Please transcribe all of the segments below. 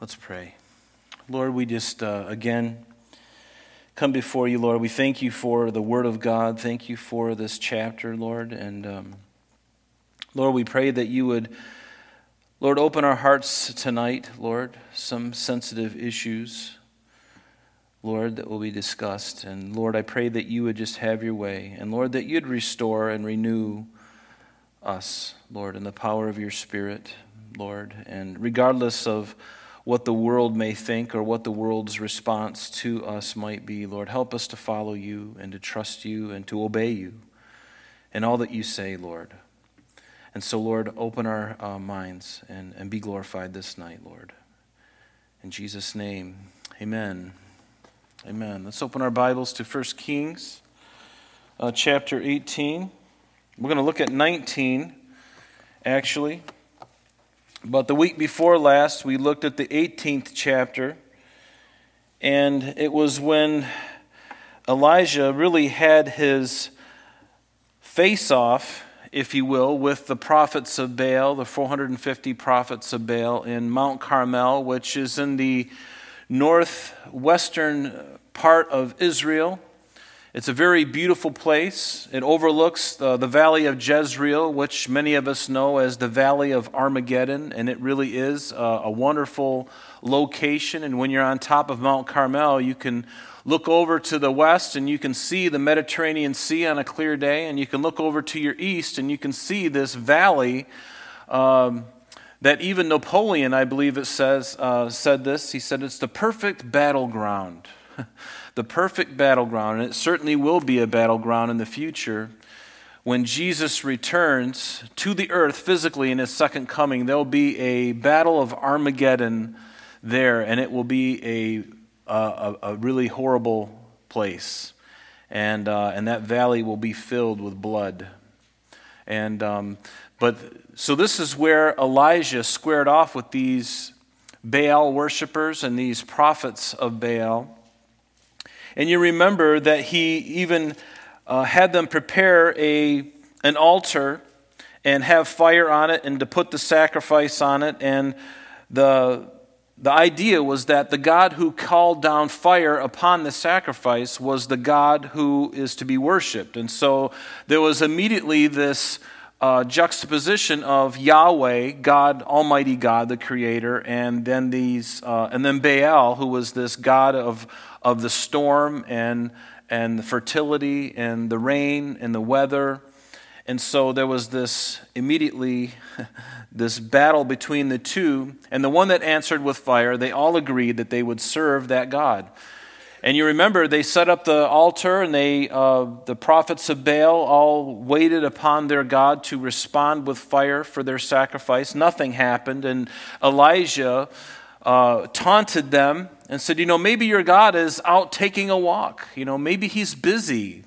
Let's pray. Lord, we just, uh, again, come before you, Lord. We thank you for the Word of God. Thank you for this chapter, Lord. And um, Lord, we pray that you would, Lord, open our hearts tonight, Lord, some sensitive issues, Lord, that will be discussed. And Lord, I pray that you would just have your way. And Lord, that you'd restore and renew us, Lord, in the power of your Spirit, Lord. And regardless of what the world may think or what the world's response to us might be. Lord, help us to follow you and to trust you and to obey you in all that you say, Lord. And so, Lord, open our uh, minds and, and be glorified this night, Lord. In Jesus' name, amen. Amen. Let's open our Bibles to 1 Kings uh, chapter 18. We're going to look at 19, actually. But the week before last, we looked at the 18th chapter, and it was when Elijah really had his face off, if you will, with the prophets of Baal, the 450 prophets of Baal in Mount Carmel, which is in the northwestern part of Israel. It's a very beautiful place. It overlooks the, the, valley of Jezreel, which many of us know as the valley of Armageddon, and it really is a, a wonderful location. And when you're on top of Mount Carmel, you can look over to the west and you can see the Mediterranean Sea on a clear day, and you can look over to your east and you can see this valley. Um, that even Napoleon, I believe it says, uh, said this. He said it's the perfect battleground. the perfect battleground, and it certainly will be a battleground in the future. When Jesus returns to the earth physically in his second coming, there'll be a battle of Armageddon there, and it will be a, a, a really horrible place. And, uh, and that valley will be filled with blood. And, um, but so this is where Elijah squared off with these Baal worshippers and these prophets of Baal. And you remember that he even uh, had them prepare a, an altar and have fire on it and to put the sacrifice on it. And the, the idea was that the God who called down fire upon the sacrifice was the God who is to be worshiped. And so there was immediately this uh, juxtaposition of Yahweh, God, Almighty God, the Creator, and then these, uh, and then Baal, who was this God of of the storm and, and the fertility and the rain and the weather. And so there was this immediately this battle between the two. And the one that answered with fire, they all agreed that they would serve that God. And you remember they set up the altar, and they, uh, the prophets of Baal all waited upon their God to respond with fire for their sacrifice. Nothing happened. And Elijah uh, taunted them and said, You know, maybe your God is out taking a walk. You know, maybe he's busy.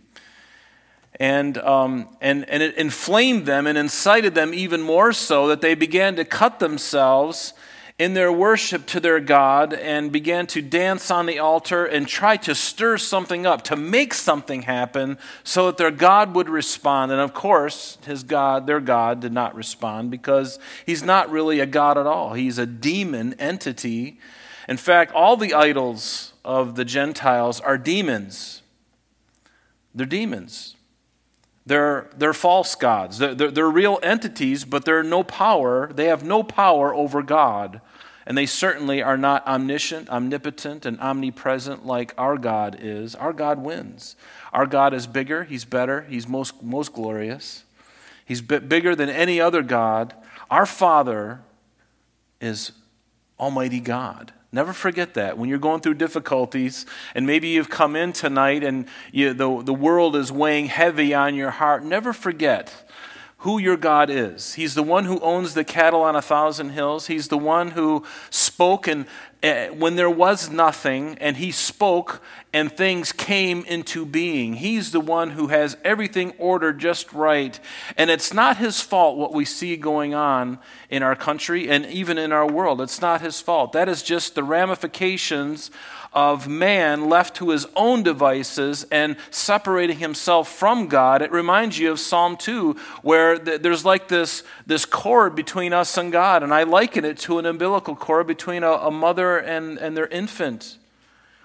And, um, and, and it inflamed them and incited them even more so that they began to cut themselves in their worship to their God and began to dance on the altar and try to stir something up, to make something happen so that their God would respond. And of course, his God, their God, did not respond because he's not really a God at all. He's a demon entity in fact, all the idols of the Gentiles are demons. They're demons. They're, they're false gods. They're, they're, they're, real entities, but they're no power. They have no power over God. And they certainly are not omniscient, omnipotent, and omnipresent like our God is. Our God wins. Our God is bigger, He's better, He's most, most glorious. He's bigger than any other God. Our Father is Almighty God. Never forget that. When you're going through difficulties, and maybe you've come in tonight and you, the, the world is weighing heavy on your heart, never forget who your God is. He's the one who owns the cattle on a thousand hills. He's the one who spoke and uh, when there was nothing and he spoke and things came into being. He's the one who has everything ordered just right. And it's not his fault what we see going on in our country and even in our world. It's not his fault. That is just the ramifications of man left to his own devices and separating himself from God, it reminds you of Psalm 2, where there's like this, this cord between us and God. And I liken it to an umbilical cord between a, a mother and, and their infant.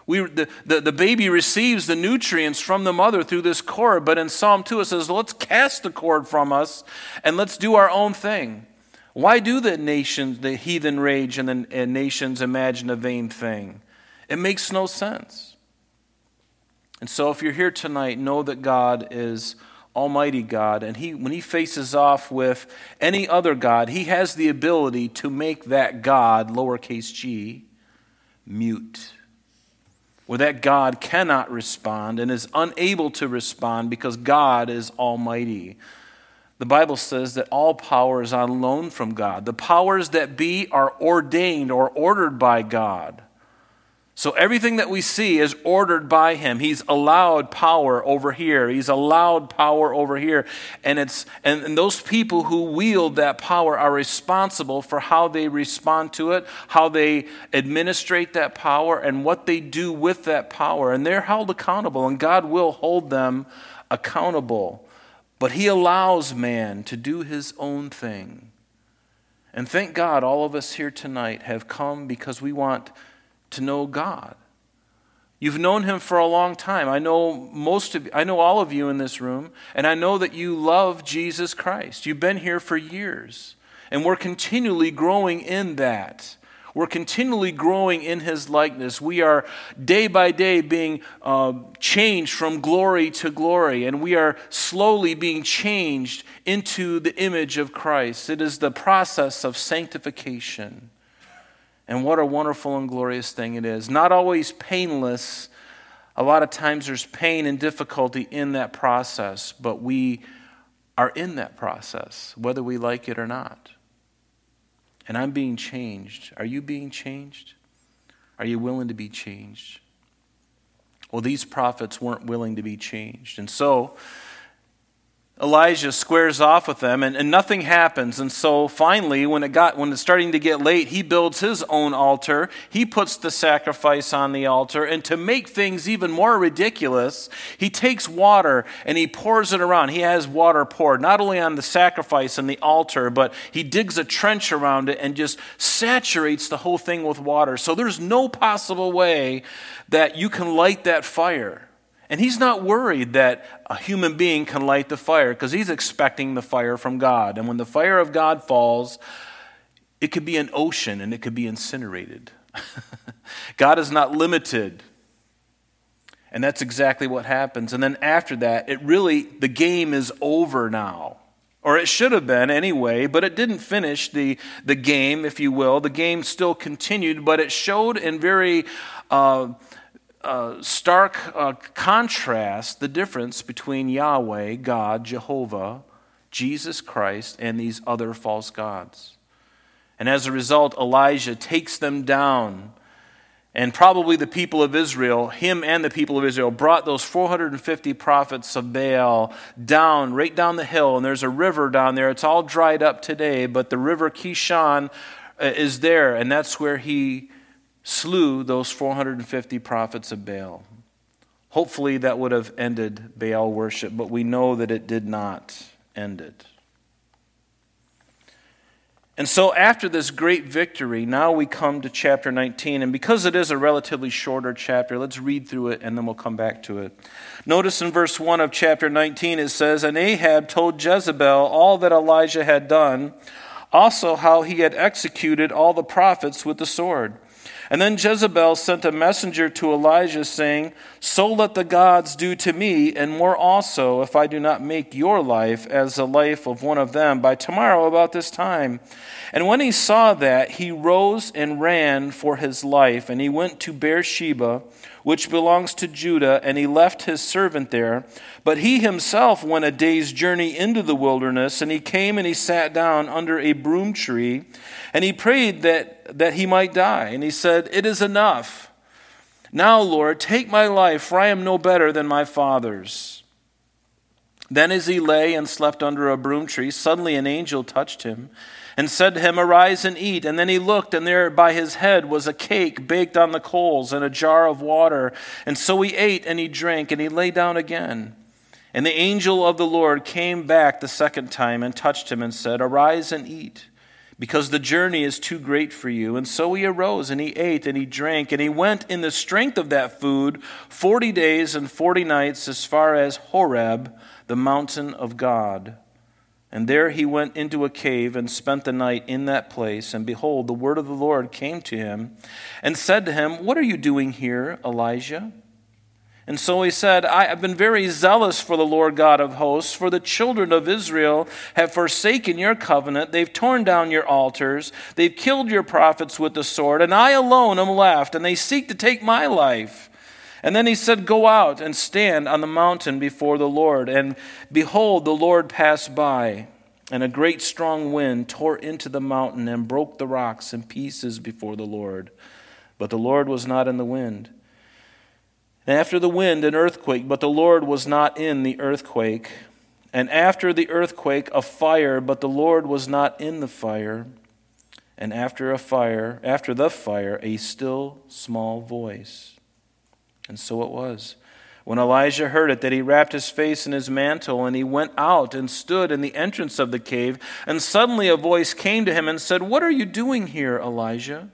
We, the, the, the, baby receives the nutrients from the mother through this cord, but in Psalm 2 it says, let's cast the cord from us and let's do our own thing. Why do the nations, the heathen rage and the and nations imagine a vain thing? It makes no sense. And so if you're here tonight, know that God is Almighty God, and he, when He faces off with any other God, He has the ability to make that God, lowercase g, mute where that God cannot respond and is unable to respond because God is almighty. The Bible says that all power is on loan from God. The powers that be are ordained or ordered by God. So everything that we see is ordered by him. He's allowed power over here. He's allowed power over here. And it's and, and, those people who wield that power are responsible for how they respond to it, how they administrate that power, and what they do with that power. And they're held accountable, and God will hold them accountable. But he allows man to do his own thing. And thank God all of us here tonight have come because we want to know God. You've known him for a long time. I know most of I know all of you in this room, and I know that you love Jesus Christ. You've been here for years, and we're continually growing in that. We're continually growing in his likeness. We are day by day being uh, changed from glory to glory, and we are slowly being changed into the image of Christ. It is the process of sanctification. And what a wonderful and glorious thing it is. Not always painless. A lot of times there's pain and difficulty in that process, but we are in that process, whether we like it or not. And I'm being changed. Are you being changed? Are you willing to be changed? Well, these prophets weren't willing to be changed. And so, Elijah squares off with them and, and nothing happens. And so finally, when it got when it's starting to get late, he builds his own altar. He puts the sacrifice on the altar. And to make things even more ridiculous, he takes water and he pours it around. He has water poured, not only on the sacrifice and the altar, but he digs a trench around it and just saturates the whole thing with water. So there's no possible way that you can light that fire. And he's not worried that a human being can light the fire because he's expecting the fire from God. And when the fire of God falls, it could be an ocean and it could be incinerated. God is not limited. And that's exactly what happens. And then after that, it really, the game is over now. Or it should have been anyway, but it didn't finish the, the game, if you will. The game still continued, but it showed in very uh, uh, stark uh, contrast the difference between Yahweh, God, Jehovah, Jesus Christ, and these other false gods. And as a result, Elijah takes them down. And probably the people of Israel, him and the people of Israel, brought those 450 prophets of Baal down, right down the hill. And there's a river down there. It's all dried up today, but the river Kishon uh, is there. And that's where he slew those 450 prophets of Baal. Hopefully, that would have ended Baal worship, but we know that it did not end it. And so, after this great victory, now we come to chapter 19. And because it is a relatively shorter chapter, let's read through it and then we'll come back to it. Notice in verse 1 of chapter 19 it says, And Ahab told Jezebel all that Elijah had done, also how he had executed all the prophets with the sword. And then Jezebel sent a messenger to Elijah, saying, So let the gods do to me, and more also, if I do not make your life as the life of one of them by tomorrow about this time. And when he saw that, he rose and ran for his life, and he went to Beersheba which belongs to Judah, and he left his servant there. But he himself went a day's journey into the wilderness, and he came and he sat down under a broom tree, and he prayed that, that he might die. And he said, It is enough. Now, Lord, take my life, for I am no better than my father's. Then, as he lay and slept under a broom tree, suddenly an angel touched him and said to him, Arise and eat. And then he looked, and there by his head was a cake baked on the coals and a jar of water. And so he ate and he drank, and he lay down again. And the angel of the Lord came back the second time and touched him and said, Arise and eat. because the journey is too great for you. And so he arose and he ate and he drank and he went in the strength of that food 40 days and 40 nights as far as Horeb, the mountain of God. And there he went into a cave and spent the night in that place. And behold, the word of the Lord came to him and said to him, What are you doing here, Elijah? And so he said, I have been very zealous for the Lord God of hosts, for the children of Israel have forsaken your covenant. They've torn down your altars. They've killed your prophets with the sword, and I alone am left, and they seek to take my life. And then he said, Go out and stand on the mountain before the Lord. And behold, the Lord passed by, and a great strong wind tore into the mountain and broke the rocks in pieces before the Lord. But the Lord was not in the wind. And after the wind, an earthquake, but the Lord was not in the earthquake. And after the earthquake, a fire, but the Lord was not in the fire. And after a fire, after the fire, a still small voice. And so it was. When Elijah heard it, that he wrapped his face in his mantle, and he went out and stood in the entrance of the cave. And suddenly a voice came to him and said, What are you doing here, Elijah?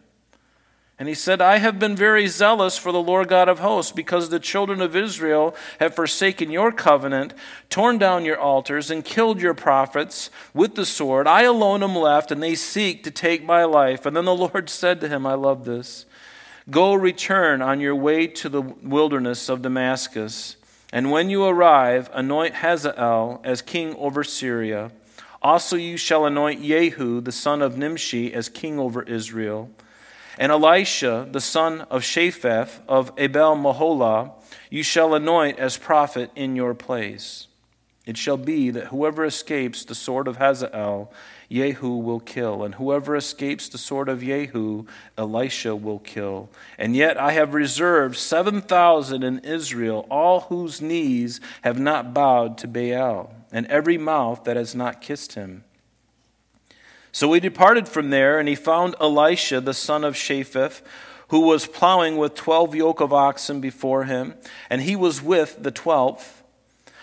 And he said, I have been very zealous for the Lord God of hosts, because the children of Israel have forsaken your covenant, torn down your altars, and killed your prophets with the sword. I alone am left, and they seek to take my life. And then the Lord said to him, I love this Go return on your way to the wilderness of Damascus. And when you arrive, anoint Hazael as king over Syria. Also, you shall anoint Jehu, the son of Nimshi, as king over Israel. And Elisha, the son of Shaphat of Abel Meholah, you shall anoint as prophet in your place. It shall be that whoever escapes the sword of Hazael, Jehu will kill, and whoever escapes the sword of Jehu, Elisha will kill. And yet I have reserved 7,000 in Israel, all whose knees have not bowed to Baal, and every mouth that has not kissed him. So he departed from there, and he found Elisha, the son of Shaphat, who was plowing with twelve yoke of oxen before him, and he was with the twelfth.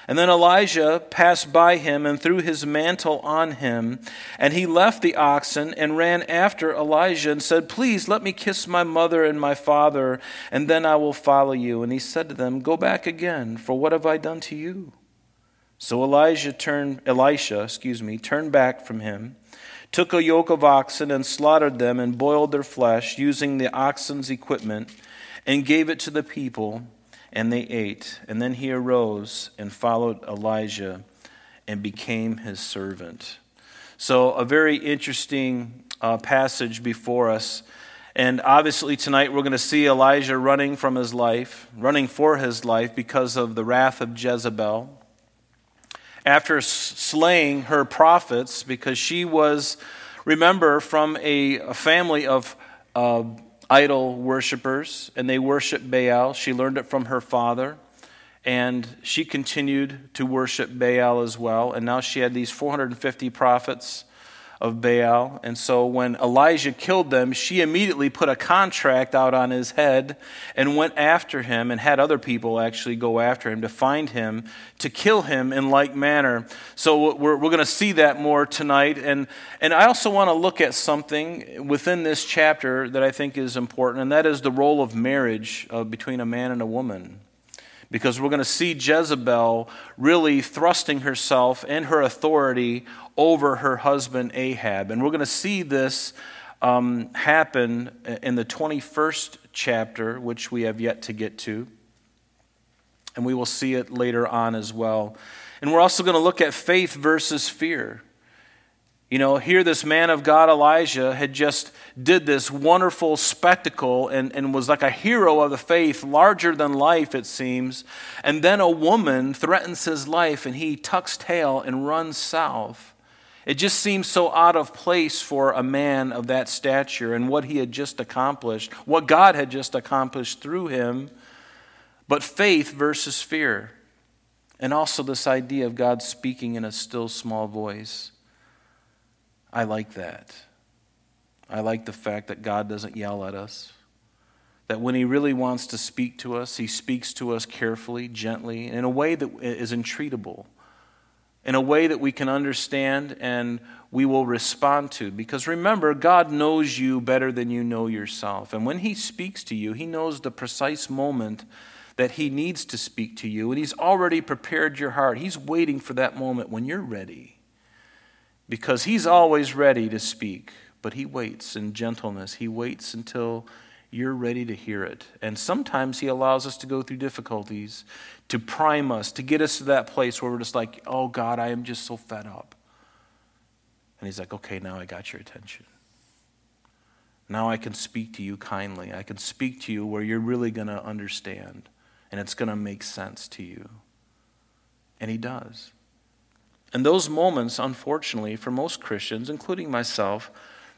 And then Elijah passed by him and threw his mantle on him. And he left the oxen and ran after Elijah and said, Please let me kiss my mother and my father, and then I will follow you. And he said to them, Go back again, for what have I done to you? So Elijah turned, Elisha, excuse me, turned back from him took a yoke of oxen and slaughtered them and boiled their flesh using the oxen's equipment and gave it to the people and they ate. And then he arose and followed Elijah and became his servant. So a very interesting uh, passage before us. And obviously tonight we're going to see Elijah running from his life running for his life because of the wrath of Jezebel. After slaying her prophets because she was, remember, from a, a family of uh, idol worshippers, and they worshiped Baal. She learned it from her father, and she continued to worship Baal as well. And now she had these 450 prophets of Baal. And so when Elijah killed them, she immediately put a contract out on his head and went after him and had other people actually go after him to find him, to kill him in like manner. So we're, we're going to see that more tonight. And, and I also want to look at something within this chapter that I think is important, and that is the role of marriage uh, between a man and a woman because we're going to see Jezebel really thrusting herself and her authority over her husband Ahab. And we're going to see this um, happen in the 21st chapter, which we have yet to get to. And we will see it later on as well. And we're also going to look at faith versus fear. You know, here this man of God, Elijah, had just did this wonderful spectacle and, and was like a hero of the faith, larger than life, it seems. And then a woman threatens his life and he tucks tail and runs south. It just seems so out of place for a man of that stature and what he had just accomplished, what God had just accomplished through him. But faith versus fear. And also this idea of God speaking in a still small voice. I like that. I like the fact that God doesn't yell at us. That when He really wants to speak to us, He speaks to us carefully, gently, in a way that is entreatable in a way that we can understand and we will respond to. Because remember, God knows you better than you know yourself. And when He speaks to you, He knows the precise moment that He needs to speak to you. And He's already prepared your heart. He's waiting for that moment when you're ready. Because He's always ready to speak, but He waits in gentleness. He waits until you're ready to hear it. And sometimes He allows us to go through difficulties to prime us, to get us to that place where we're just like, oh God, I am just so fed up. And He's like, okay, now I got your attention. Now I can speak to you kindly. I can speak to you where you're really going to understand and it's going to make sense to you. And He does. And those moments, unfortunately, for most Christians, including myself,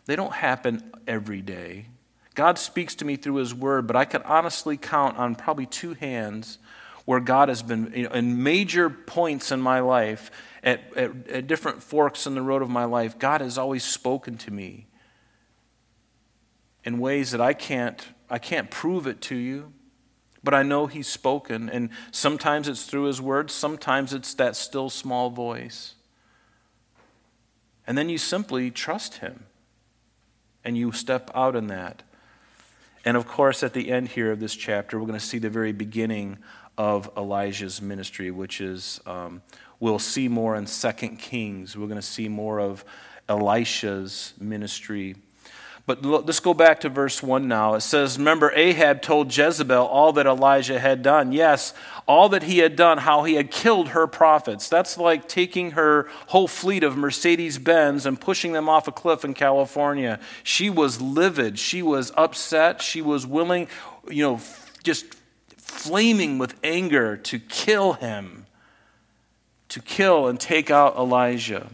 they don't happen every day. God speaks to me through His Word, but I could honestly count on probably two hands where God has been, you know, in major points in my life, at, at, at different forks in the road of my life, God has always spoken to me in ways that I can't, I can't prove it to you, but I know He's spoken. And sometimes it's through His Word, sometimes it's that still small voice. And then you simply trust Him and you step out in that. And of course, at the end here of this chapter, we're going to see the very beginning of Elijah's ministry, which is, um, we'll see more in Second Kings. We're going to see more of Elisha's ministry but let's go back to verse 1 now. It says, Remember, Ahab told Jezebel all that Elijah had done. Yes, all that he had done, how he had killed her prophets. That's like taking her whole fleet of Mercedes Benz and pushing them off a cliff in California. She was livid. She was upset. She was willing, you know, just flaming with anger to kill him, to kill and take out Elijah.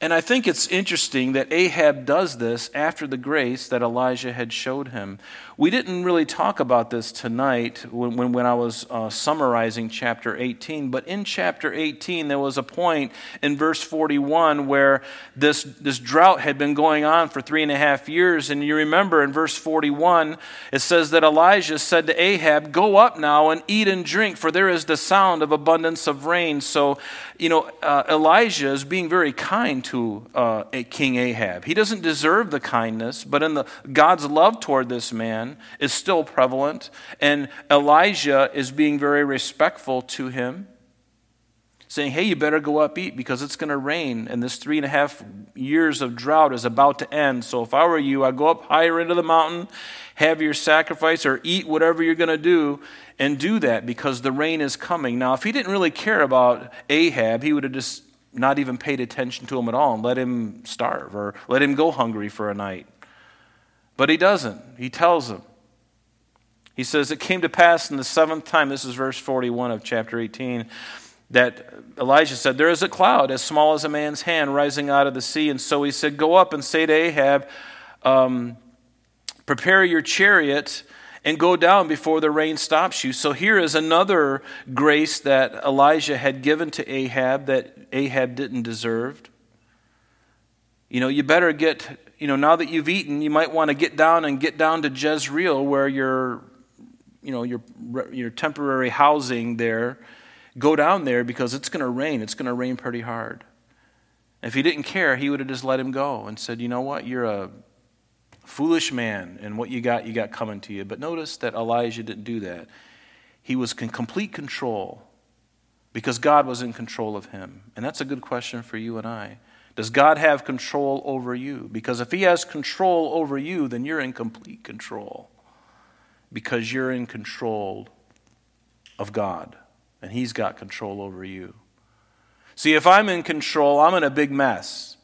And I think it's interesting that Ahab does this after the grace that Elijah had showed him. We didn't really talk about this tonight when, when, when I was uh, summarizing chapter 18, but in chapter 18, there was a point in verse 41 where this, this drought had been going on for three and a half years. And you remember in verse 41, it says that Elijah said to Ahab, Go up now and eat and drink, for there is the sound of abundance of rain. So, you know, uh, Elijah is being very kind to uh, King Ahab. He doesn't deserve the kindness, but in the God's love toward this man, is still prevalent, and Elijah is being very respectful to him, saying, Hey, you better go up eat because it's going to rain, and this three and a half years of drought is about to end. So if I were you, I'd go up higher into the mountain, have your sacrifice, or eat whatever you're going to do, and do that because the rain is coming. Now, if he didn't really care about Ahab, he would have just not even paid attention to him at all and let him starve or let him go hungry for a night. But he doesn't. He tells them. He says, It came to pass in the seventh time, this is verse 41 of chapter 18, that Elijah said, There is a cloud as small as a man's hand rising out of the sea. And so he said, Go up and say to Ahab, um, Prepare your chariot and go down before the rain stops you. So here is another grace that Elijah had given to Ahab that Ahab didn't deserve. You know, you better get you know, now that you've eaten, you might want to get down and get down to Jezreel where your, you know, your, your temporary housing there. Go down there because it's going to rain. It's going to rain pretty hard. If he didn't care, he would have just let him go and said, you know what, you're a foolish man, and what you got, you got coming to you. But notice that Elijah didn't do that. He was in complete control because God was in control of him. And that's a good question for you and I. Does God have control over you? Because if He has control over you, then you're in complete control. Because you're in control of God, and He's got control over you. See, if I'm in control, I'm in a big mess.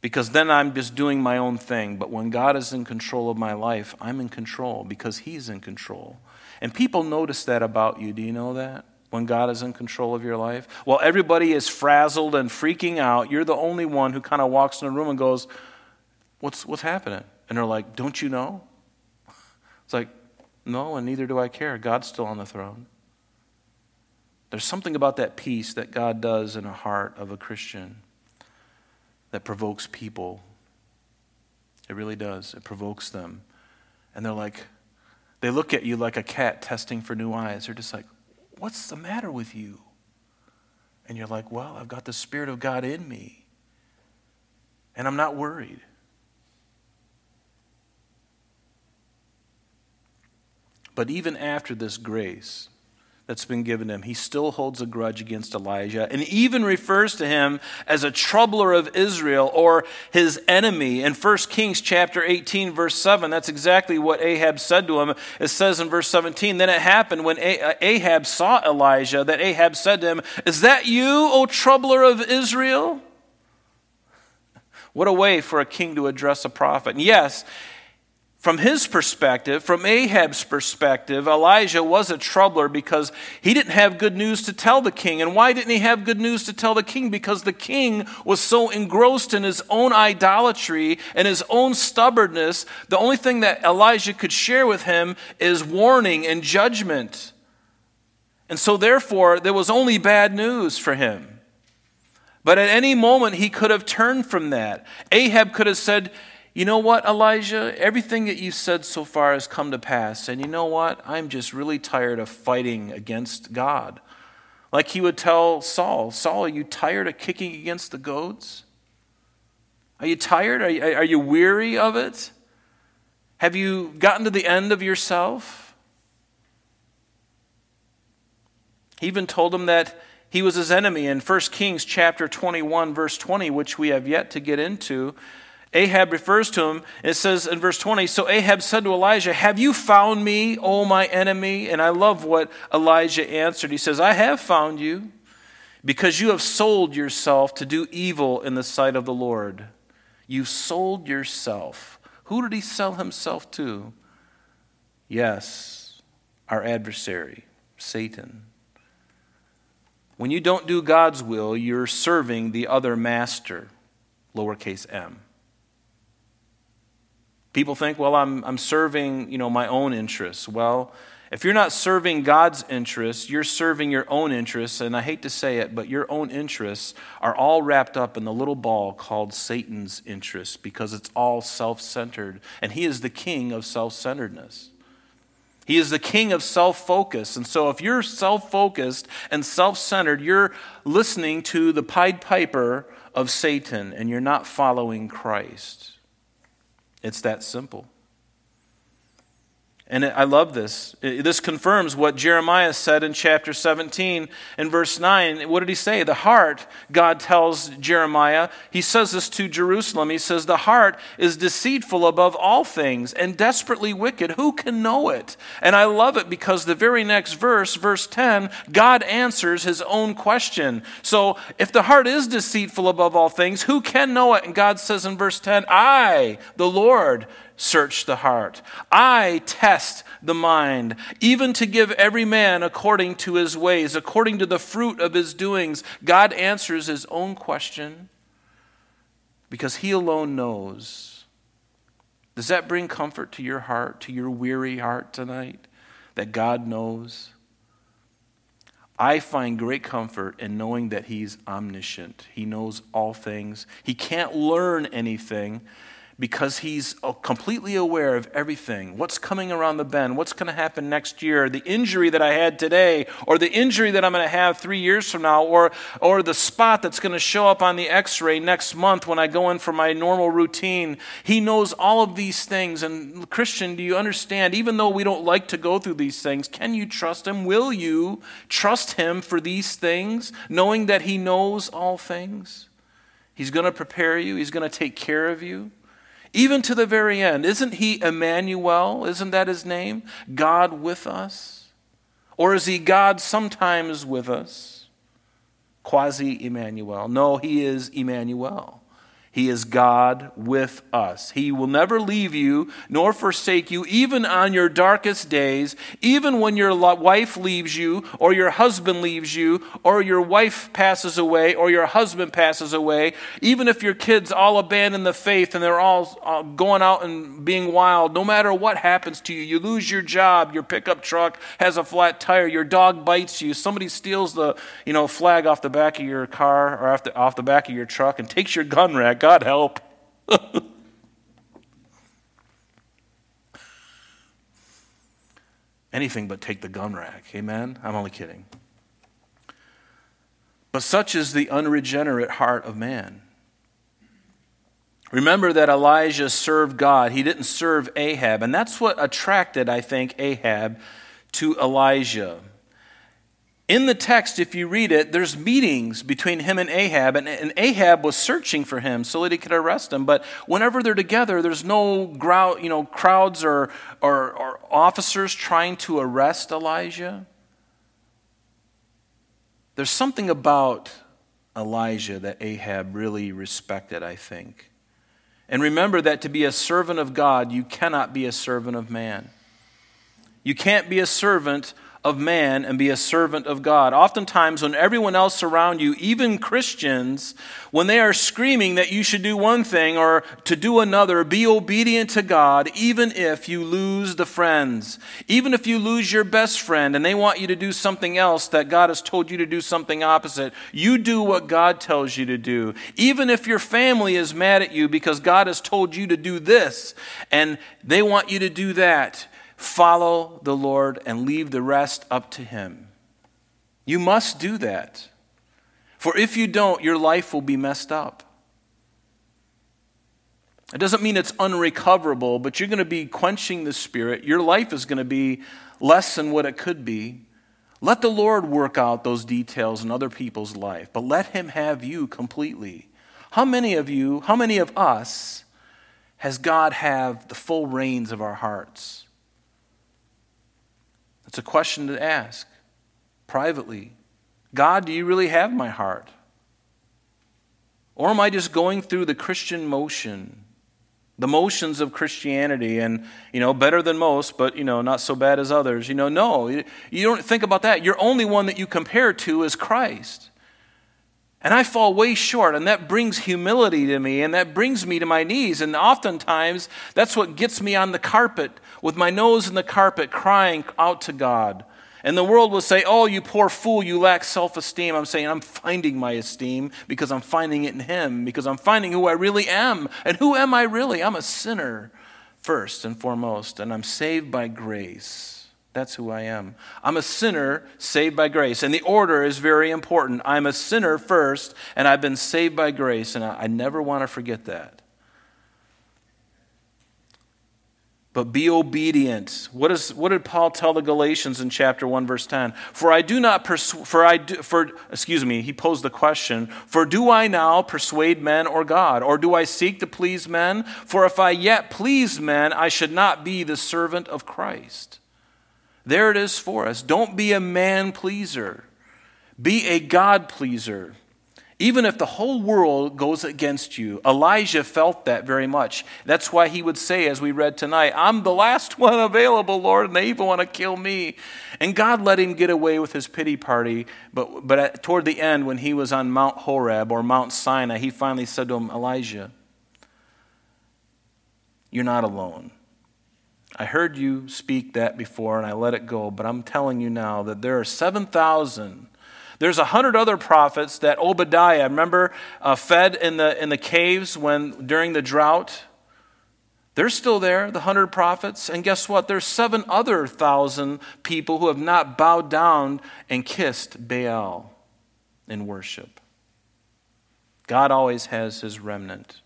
Because then I'm just doing my own thing. But when God is in control of my life, I'm in control because He's in control. And people notice that about you. Do you know that? When God is in control of your life? While everybody is frazzled and freaking out, you're the only one who kind of walks in the room and goes, What's, what's happening? And they're like, Don't you know? It's like, No, and neither do I care. God's still on the throne. There's something about that peace that God does in a heart of a Christian that provokes people. It really does. It provokes them. And they're like, they look at you like a cat testing for new eyes. They're just like, What's the matter with you? And you're like, well, I've got the Spirit of God in me, and I'm not worried. But even after this grace, that's been given him. He still holds a grudge against Elijah and even refers to him as a troubler of Israel or his enemy. In 1 Kings chapter 18 verse 7, that's exactly what Ahab said to him. It says in verse 17, then it happened when uh, Ahab saw Elijah that Ahab said to him, "Is that you, O troubler of Israel?" What a way for a king to address a prophet. And yes, from his perspective, from Ahab's perspective, Elijah was a troubler because he didn't have good news to tell the king. And why didn't he have good news to tell the king? Because the king was so engrossed in his own idolatry and his own stubbornness. The only thing that Elijah could share with him is warning and judgment. And so, therefore, there was only bad news for him. But at any moment, he could have turned from that. Ahab could have said, you know what, Elijah? Everything that you've said so far has come to pass. And you know what? I'm just really tired of fighting against God. Like he would tell Saul Saul, are you tired of kicking against the goads? Are you tired? Are you, are you weary of it? Have you gotten to the end of yourself? He even told him that he was his enemy in 1 Kings chapter 21 verse 20 which we have yet to get into Ahab refers to him. It says in verse 20 So Ahab said to Elijah, Have you found me, O my enemy? And I love what Elijah answered. He says, I have found you because you have sold yourself to do evil in the sight of the Lord. You've sold yourself. Who did he sell himself to? Yes, our adversary, Satan. When you don't do God's will, you're serving the other master, lowercase m. People think, well, I'm, I'm serving, you know, my own interests. Well, if you're not serving God's interests, you're serving your own interests. And I hate to say it, but your own interests are all wrapped up in the little ball called Satan's interests because it's all self centered. And he is the king of self centeredness. He is the king of self focus. And so if you're self focused and self centered, you're listening to the Pied Piper of Satan and you're not following Christ. It's that simple. And I love this. This confirms what Jeremiah said in chapter 17 and verse 9. What did he say? The heart, God tells Jeremiah, he says this to Jerusalem. He says, The heart is deceitful above all things and desperately wicked. Who can know it? And I love it because the very next verse, verse 10, God answers his own question. So if the heart is deceitful above all things, who can know it? And God says in verse 10, I, the Lord, search the heart. I test the mind, even to give every man according to his ways, according to the fruit of his doings. God answers his own question because he alone knows. Does that bring comfort to your heart, to your weary heart tonight? That God knows? I find great comfort in knowing that He's omniscient. He knows all things. He can't learn anything because he's uh, completely aware of everything what's coming around the bend, what's going to happen next year, the injury that I had today, or the injury that I'm going to have three years from now, or, or the spot that's going to show up on the x ray next month when I go in for my normal routine. He knows all of these things. And, Christian, do you understand? Even though we don't like to go through these things, can you trust him? Will you trust him for these things, knowing that he knows all things? He's going to prepare you, he's going to take care of you even to the very end. Isn't he Emmanuel? Isn't that his name? God with us? Or is he God sometimes with us? Quasi Emmanuel. No, he is Emmanuel. He is God with us. He will never leave you nor forsake you, even on your darkest days, even when your wife leaves you, or your husband leaves you, or your wife passes away, or your husband passes away, even if your kids all abandon the faith and they're all uh, going out and being wild, no matter what happens to you, you lose your job, your pickup truck has a flat tire, your dog bites you, somebody steals the you know, flag off the back of your car or off the, off the back of your truck and takes your gun rack God help. Anything but take the gun rack. Amen? I'm only kidding. But such is the unregenerate heart of man. Remember that Elijah served God. He didn't serve Ahab. And that's what attracted, I think, Ahab to Elijah. In the text, if you read it, there's meetings between him and Ahab, and, and, Ahab was searching for him so that he could arrest him. But whenever they're together, there's no grow, you know, crowds or, or, or officers trying to arrest Elijah. There's something about Elijah that Ahab really respected, I think. And remember that to be a servant of God, you cannot be a servant of man. You can't be a servant of man and be a servant of God. Oftentimes, when everyone else around you, even Christians, when they are screaming that you should do one thing or to do another, be obedient to God, even if you lose the friends, even if you lose your best friend and they want you to do something else that God has told you to do something opposite, you do what God tells you to do. Even if your family is mad at you because God has told you to do this and they want you to do that, Follow the Lord and leave the rest up to Him. You must do that. For if you don't, your life will be messed up. It doesn't mean it's unrecoverable, but you're going to be quenching the Spirit. Your life is going to be less than what it could be. Let the Lord work out those details in other people's life, but let Him have you completely. How many of you, how many of us, has God have the full reins of our hearts? It's a question to ask privately God, do you really have my heart? Or am I just going through the Christian motion, the motions of Christianity, and, you know, better than most, but, you know, not so bad as others? You know, no, you don't think about that. Your only one that you compare to is Christ. And I fall way short, and that brings humility to me, and that brings me to my knees. And oftentimes, that's what gets me on the carpet with my nose in the carpet, crying out to God. And the world will say, Oh, you poor fool, you lack self esteem. I'm saying, I'm finding my esteem because I'm finding it in Him, because I'm finding who I really am. And who am I really? I'm a sinner, first and foremost, and I'm saved by grace. That's who I am. I'm a sinner saved by grace. And the order is very important. I'm a sinner first, and I've been saved by grace, and I, I never want to forget that. But be obedient. What, is, what did Paul tell the Galatians in chapter 1, verse 10? For I do not persuade, for I do, for, excuse me, he posed the question, for do I now persuade men or God? Or do I seek to please men? For if I yet please men, I should not be the servant of Christ. There it is for us. Don't be a man pleaser, be a God pleaser. Even if the whole world goes against you. Elijah felt that very much. That's why he would say, as we read tonight, I'm the last one available, Lord, and they even want to kill me. And God let him get away with his pity party. But, but at, toward the end, when he was on Mount Horeb or Mount Sinai, he finally said to him, Elijah, you're not alone. I heard you speak that before and I let it go, but I'm telling you now that there are 7,000. There's a hundred other prophets that Obadiah, remember, uh, fed in the, in the caves when during the drought. They're still there, the hundred prophets. And guess what? There's seven other thousand people who have not bowed down and kissed Baal in worship. God always has his remnant.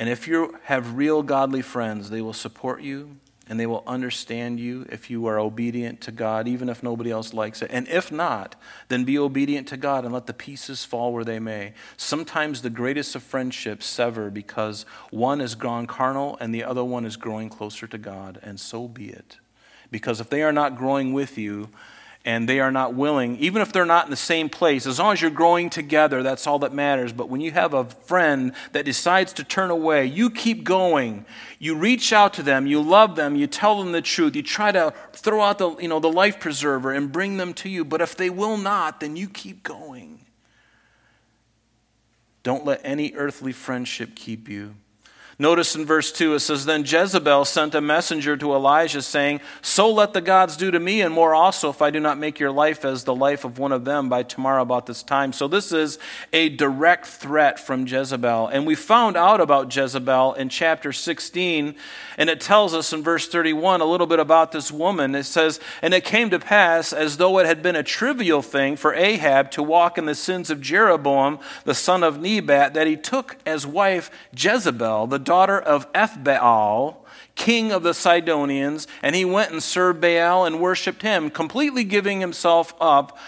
And if you have real godly friends, they will support you and they will understand you if you are obedient to God, even if nobody else likes it. And if not, then be obedient to God and let the pieces fall where they may. Sometimes the greatest of friendships sever because one is gone carnal and the other one is growing closer to God, and so be it. Because if they are not growing with you, and they are not willing, even if they're not in the same place, as long as you're growing together, that's all that matters. But when you have a friend that decides to turn away, you keep going. You reach out to them, you love them, you tell them the truth, you try to throw out the, you know, the life preserver and bring them to you. But if they will not, then you keep going. Don't let any earthly friendship keep you. Notice in verse 2 it says, Then Jezebel sent a messenger to Elijah, saying, So let the gods do to me, and more also, if I do not make your life as the life of one of them by tomorrow about this time. So this is a direct threat from Jezebel. And we found out about Jezebel in chapter 16, and it tells us in verse 31 a little bit about this woman. It says, And it came to pass, as though it had been a trivial thing for Ahab to walk in the sins of Jeroboam, the son of Nebat, that he took as wife Jezebel, the daughter of Ethbaal, king of the Sidonians, and he went and served Baal and worshiped him, completely giving himself up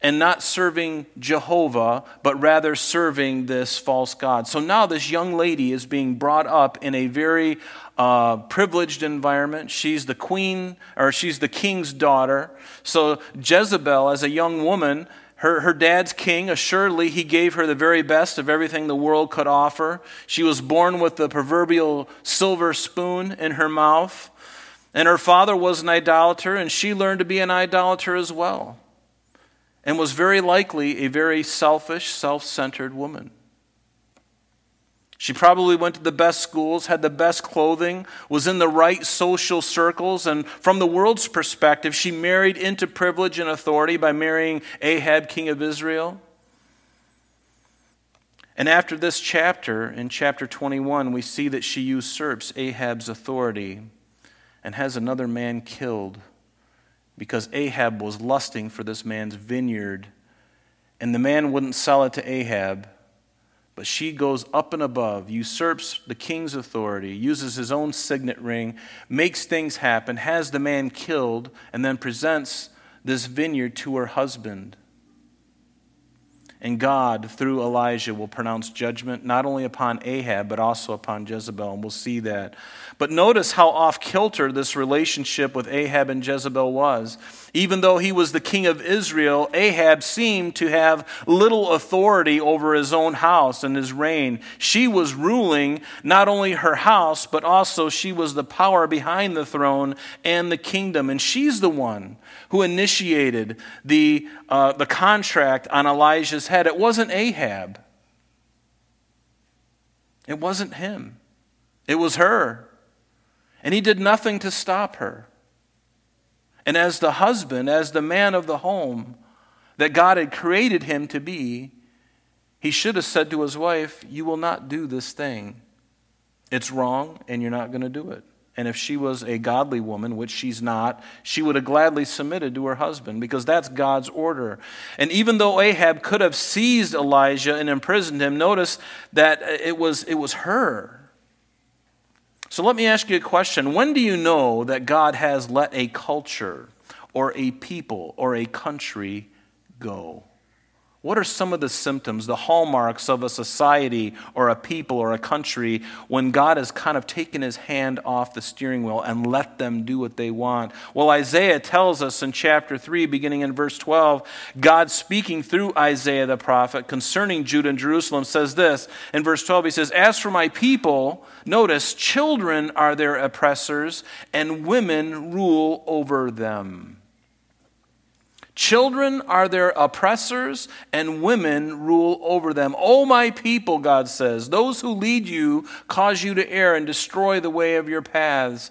and not serving Jehovah, but rather serving this false God. So now this young lady is being brought up in a very uh, privileged environment. She's the queen, or she's the king's daughter. So Jezebel, as a young woman, her, her dad's king, assuredly, he gave her the very best of everything the world could offer. She was born with the proverbial silver spoon in her mouth. And her father was an idolater, and she learned to be an idolater as well. And was very likely a very selfish, self centered woman. She probably went to the best schools, had the best clothing, was in the right social circles, and from the world's perspective, she married into privilege and authority by marrying Ahab, king of Israel. And after this chapter, in chapter 21, we see that she usurps Ahab's authority and has another man killed because Ahab was lusting for this man's vineyard, and the man wouldn't sell it to Ahab. But she goes up and above, usurps the king's authority, uses his own signet ring, makes things happen, has the man killed, and then presents this vineyard to her husband. And God, through Elijah, will pronounce judgment not only upon Ahab, but also upon Jezebel. And we'll see that. But notice how off kilter this relationship with Ahab and Jezebel was. Even though he was the king of Israel, Ahab seemed to have little authority over his own house and his reign. She was ruling not only her house, but also she was the power behind the throne and the kingdom. And she's the one who initiated the, uh, the contract on Elijah's head. It wasn't Ahab, it wasn't him, it was her. And he did nothing to stop her. And as the husband, as the man of the home that God had created him to be, he should have said to his wife, You will not do this thing. It's wrong, and you're not going to do it. And if she was a godly woman, which she's not, she would have gladly submitted to her husband because that's God's order. And even though Ahab could have seized Elijah and imprisoned him, notice that it was, it was her. So let me ask you a question. When do you know that God has let a culture or a people or a country go? What are some of the symptoms, the hallmarks of a society or a people or a country when God has kind of taken his hand off the steering wheel and let them do what they want? Well, Isaiah tells us in chapter 3, beginning in verse 12, God speaking through Isaiah the prophet concerning Judah and Jerusalem says this. In verse 12, he says, As for my people, notice, children are their oppressors, and women rule over them. Children are their oppressors, and women rule over them. O my people, God says, those who lead you cause you to err and destroy the way of your paths.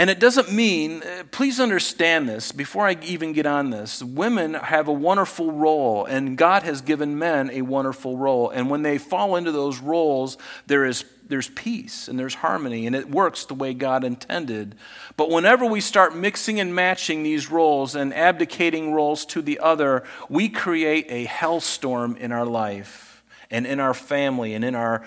And it doesn't mean, uh, please understand this before I even get on this. Women have a wonderful role, and God has given men a wonderful role. And when they fall into those roles, there is there's peace and there's harmony and it works the way God intended. But whenever we start mixing and matching these roles and abdicating roles to the other, we create a hellstorm in our life and in our family and in our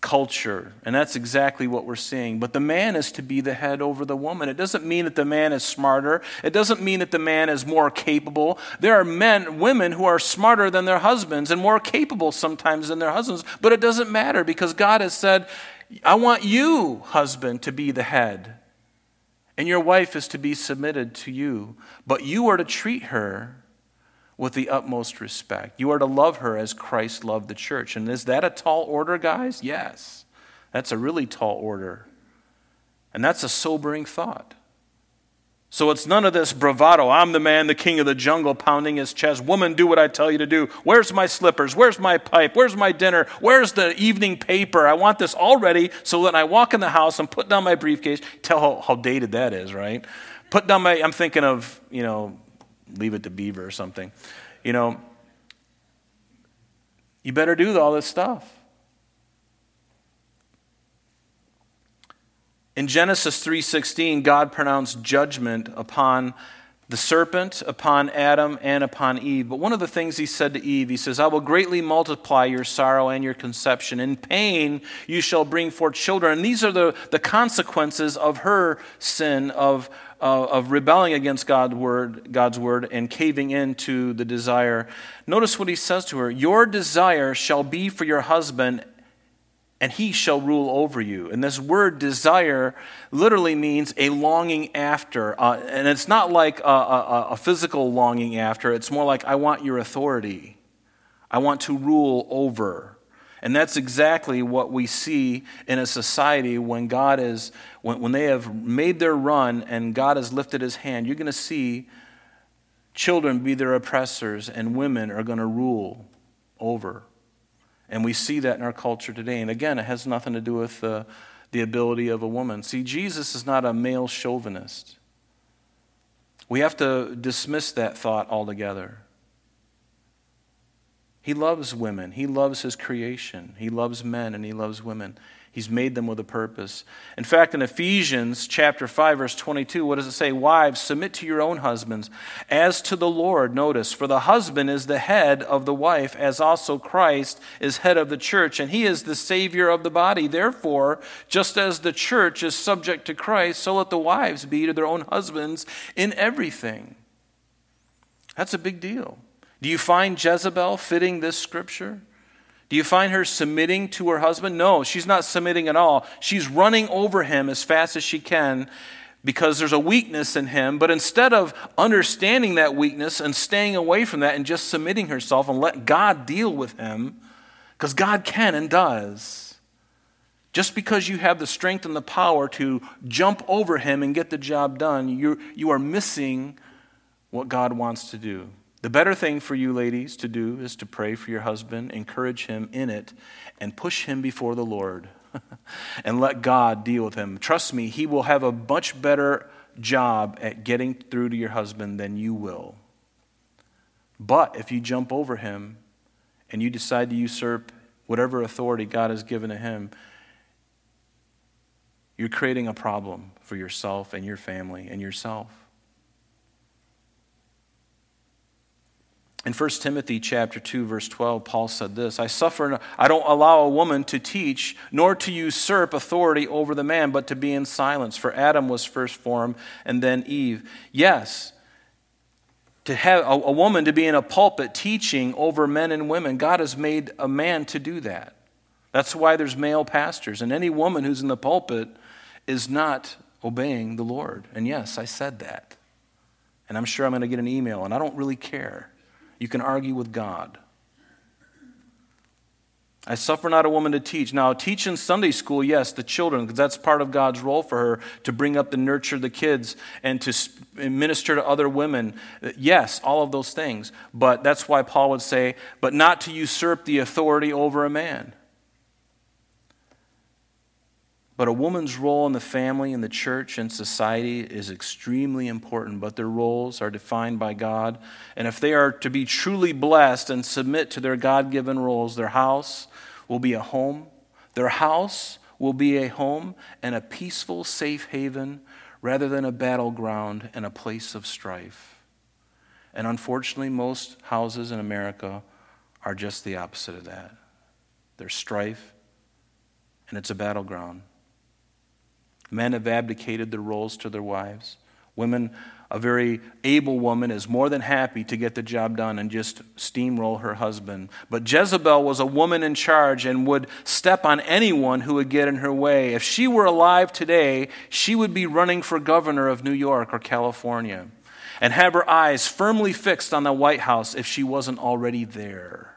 culture. And that's exactly what we're seeing. But the man is to be the head over the woman. It doesn't mean that the man is smarter. It doesn't mean that the man is more capable. There are men, women who are smarter than their husbands and more capable sometimes than their husbands, but it doesn't matter because God has said, I want you, husband, to be the head. And your wife is to be submitted to you. But you are to treat her with the utmost respect. You are to love her as Christ loved the church. And is that a tall order, guys? Yes. That's a really tall order. And that's a sobering thought. So it's none of this bravado. I'm the man, the king of the jungle, pounding his chest. Woman, do what I tell you to do. Where's my slippers? Where's my pipe? Where's my dinner? Where's the evening paper? I want this all ready so that I walk in the house and put down my briefcase. Tell how, how dated that is, right? Put down my, I'm thinking of, you know, leave it to Beaver or something. You know, you better do all this stuff. In Genesis 3:16, God pronounced judgment upon the serpent, upon Adam, and upon Eve. But one of the things he said to Eve, he says, I will greatly multiply your sorrow and your conception. In pain you shall bring forth children. And these are the, the consequences of her sin, of, uh, of rebelling against God's word, God's word and caving into the desire. Notice what he says to her Your desire shall be for your husband, and he shall rule over you. And this word desire literally means a longing after. Uh, and it's not like a, a, a, physical longing after, it's more like, I want your authority. I want to rule over. And that's exactly what we see in a society when God is, when, when they have made their run and God has lifted his hand. You're going to see children be their oppressors and women are going to rule over. And we see that in our culture today. And again, it has nothing to do with the ability of a woman. See, Jesus is not a male chauvinist. We have to dismiss that thought altogether. He loves women, He loves His creation, He loves men, and He loves women. He's made them with a purpose. In fact, in Ephesians chapter 5 verse 22, what does it say? Wives, submit to your own husbands as to the Lord. Notice, for the husband is the head of the wife, as also Christ is head of the church, and he is the savior of the body. Therefore, just as the church is subject to Christ, so let the wives be to their own husbands in everything. That's a big deal. Do you find Jezebel fitting this scripture? Do you find her submitting to her husband? No, she's not submitting at all. She's running over him as fast as she can because there's a weakness in him. But instead of understanding that weakness and staying away from that and just submitting herself and let God deal with him, because God can and does. Just because you have the strength and the power to jump over him and get the job done, you you are missing what God wants to do. The better thing for you ladies to do is to pray for your husband, encourage him in it, and push him before the Lord and let God deal with him. Trust me, he will have a much better job at getting through to your husband than you will. But if you jump over him and you decide to usurp whatever authority God has given to him, you're creating a problem for yourself and your family and yourself. In 1 Timothy chapter 2 verse 12 Paul said this I suffer I don't allow a woman to teach nor to usurp authority over the man but to be in silence. For Adam was first formed and then Eve. Yes to have a, a woman to be in a pulpit teaching over men and women God has made a man to do that. That's why there's male pastors and any woman who's in the pulpit is not obeying the Lord. And yes I said that. And I'm sure I'm going to get an email and I don't really care you can argue with God. I suffer not a woman to teach. Now, teach in Sunday school, yes, the children, because that's part of God's role for her to bring up and nurture the kids and to minister to other women. Yes, all of those things. But that's why Paul would say, but not to usurp the authority over a man. But a woman's role in the family, in the church, and society is extremely important, but their roles are defined by God. And if they are to be truly blessed and submit to their God given roles, their house will be a home. Their house will be a home and a peaceful, safe haven rather than a battleground and a place of strife. And unfortunately, most houses in America are just the opposite of that. There's strife, and it's a battleground. Men have abdicated their roles to their wives. Women, a very able woman, is more than happy to get the job done and just steamroll her husband. But Jezebel was a woman in charge and would step on anyone who would get in her way. If she were alive today, she would be running for governor of New York or California and have her eyes firmly fixed on the White House if she wasn't already there.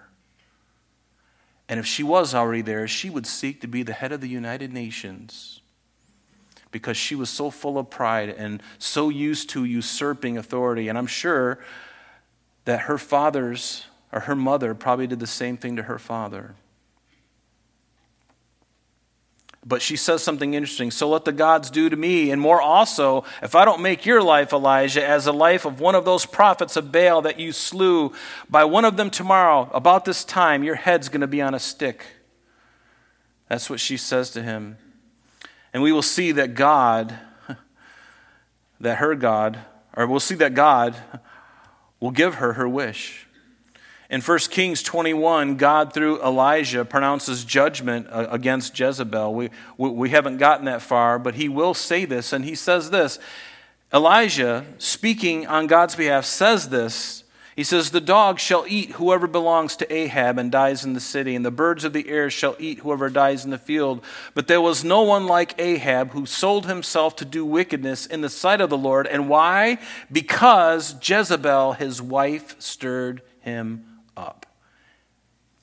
And if she was already there, she would seek to be the head of the United Nations because she was so full of pride and so used to usurping authority. And I'm sure that her father's or her mother probably did the same thing to her father. But she says something interesting. So let the gods do to me, and more also, if I don't make your life, Elijah, as the life of one of those prophets of Baal that you slew, by one of them tomorrow, about this time, your head's going to be on a stick. That's what she says to him. And we will see that God, that her God, or we'll see that God will give her her wish. In 1 Kings 21, God, through Elijah, pronounces judgment uh, against Jezebel. We, we haven't gotten that far, but he will say this, and he says this. Elijah, speaking on God's behalf, says this. He says, The dog shall eat whoever belongs to Ahab and dies in the city, and the birds of the air shall eat whoever dies in the field. But there was no one like Ahab who sold himself to do wickedness in the sight of the Lord. And why? Because Jezebel, his wife, stirred him up.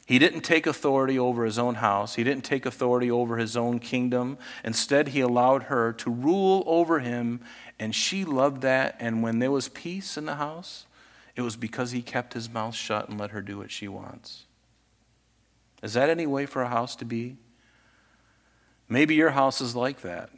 He didn't take authority over his own house. He didn't take authority over his own kingdom. Instead, he allowed her to rule over him, and she loved that. And when there was peace in the house, it was because he kept his mouth shut and let her do what she wants. Is that any way for a house to be? Maybe your house is like that.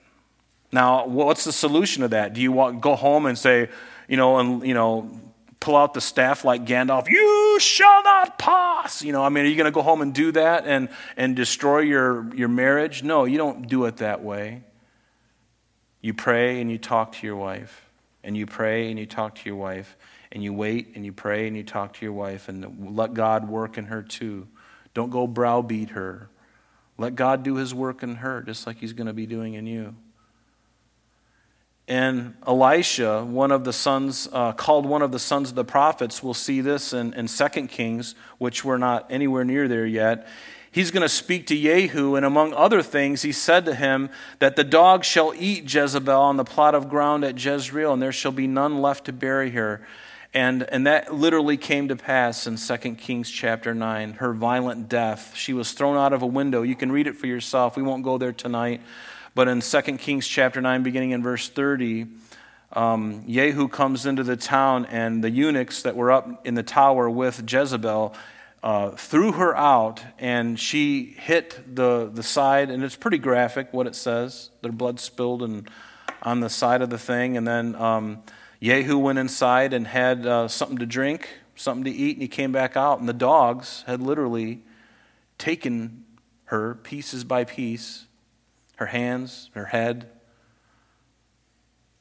Now, what's the solution to that? Do you want go home and say, you know, and you know, pull out the staff like Gandalf, you shall not pass. You know, I mean, are you going to go home and do that and, and destroy your, your marriage? No, you don't do it that way. You pray and you talk to your wife, and you pray and you talk to your wife, and you wait and you pray and you talk to your wife, and let God work in her too. Don't go browbeat her. Let God do his work in her, just like he's going to be doing in you. And Elisha, one of the sons, uh, called one of the sons of the prophets, we'll see this in, in 2 Kings, which we're not anywhere near there yet. He's going to speak to Jehu, and among other things, he said to him that the dog shall eat Jezebel on the plot of ground at Jezreel, and there shall be none left to bury her. And, and that literally came to pass in 2 Kings chapter 9, her violent death. She was thrown out of a window. You can read it for yourself. We won't go there tonight. But in 2 Kings chapter 9, beginning in verse 30, um, Jehu comes into the town, and the eunuchs that were up in the tower with Jezebel uh, threw her out, and she hit the, the side, and it's pretty graphic what it says. Their blood spilled and, on the side of the thing, and then um, Jehu went inside and had uh, something to drink, something to eat, and he came back out, and the dogs had literally taken her pieces by piece her hands, her head,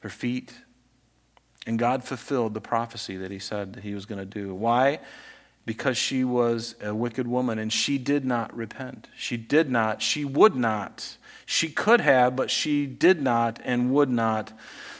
her feet. And God fulfilled the prophecy that He said that He was going to do. Why? Because she was a wicked woman and she did not repent. She did not. She would not. She could have, but she did not and would not.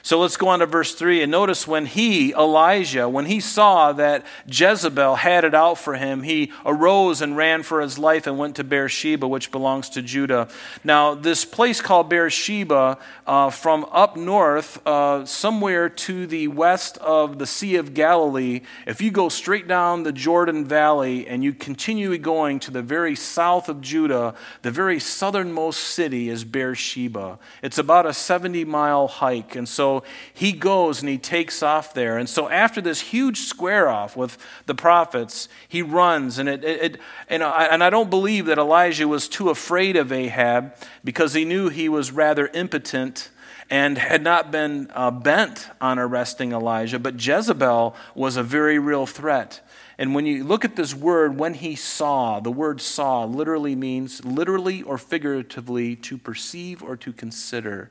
So let's go on to verse 3 and notice when he, Elijah, when he saw that Jezebel had it out for him, he arose and ran for his life and went to Beersheba, which belongs to Judah. Now, this place called Beersheba, uh, from up north, uh, somewhere to the west of the Sea of Galilee, if you go straight down the Jordan Valley and you continue going to the very south of Judah, the very southernmost city is Beersheba. It's about a 70 mile hike. And so he goes and he takes off there. And so after this huge square off with the prophets, he runs. And, it, it, it and, I, and I don't believe that Elijah was too afraid of Ahab because he knew he was rather impotent and had not been uh, bent on arresting Elijah. But Jezebel was a very real threat. And when you look at this word, when he saw, the word saw literally means, literally or figuratively, to perceive or to consider.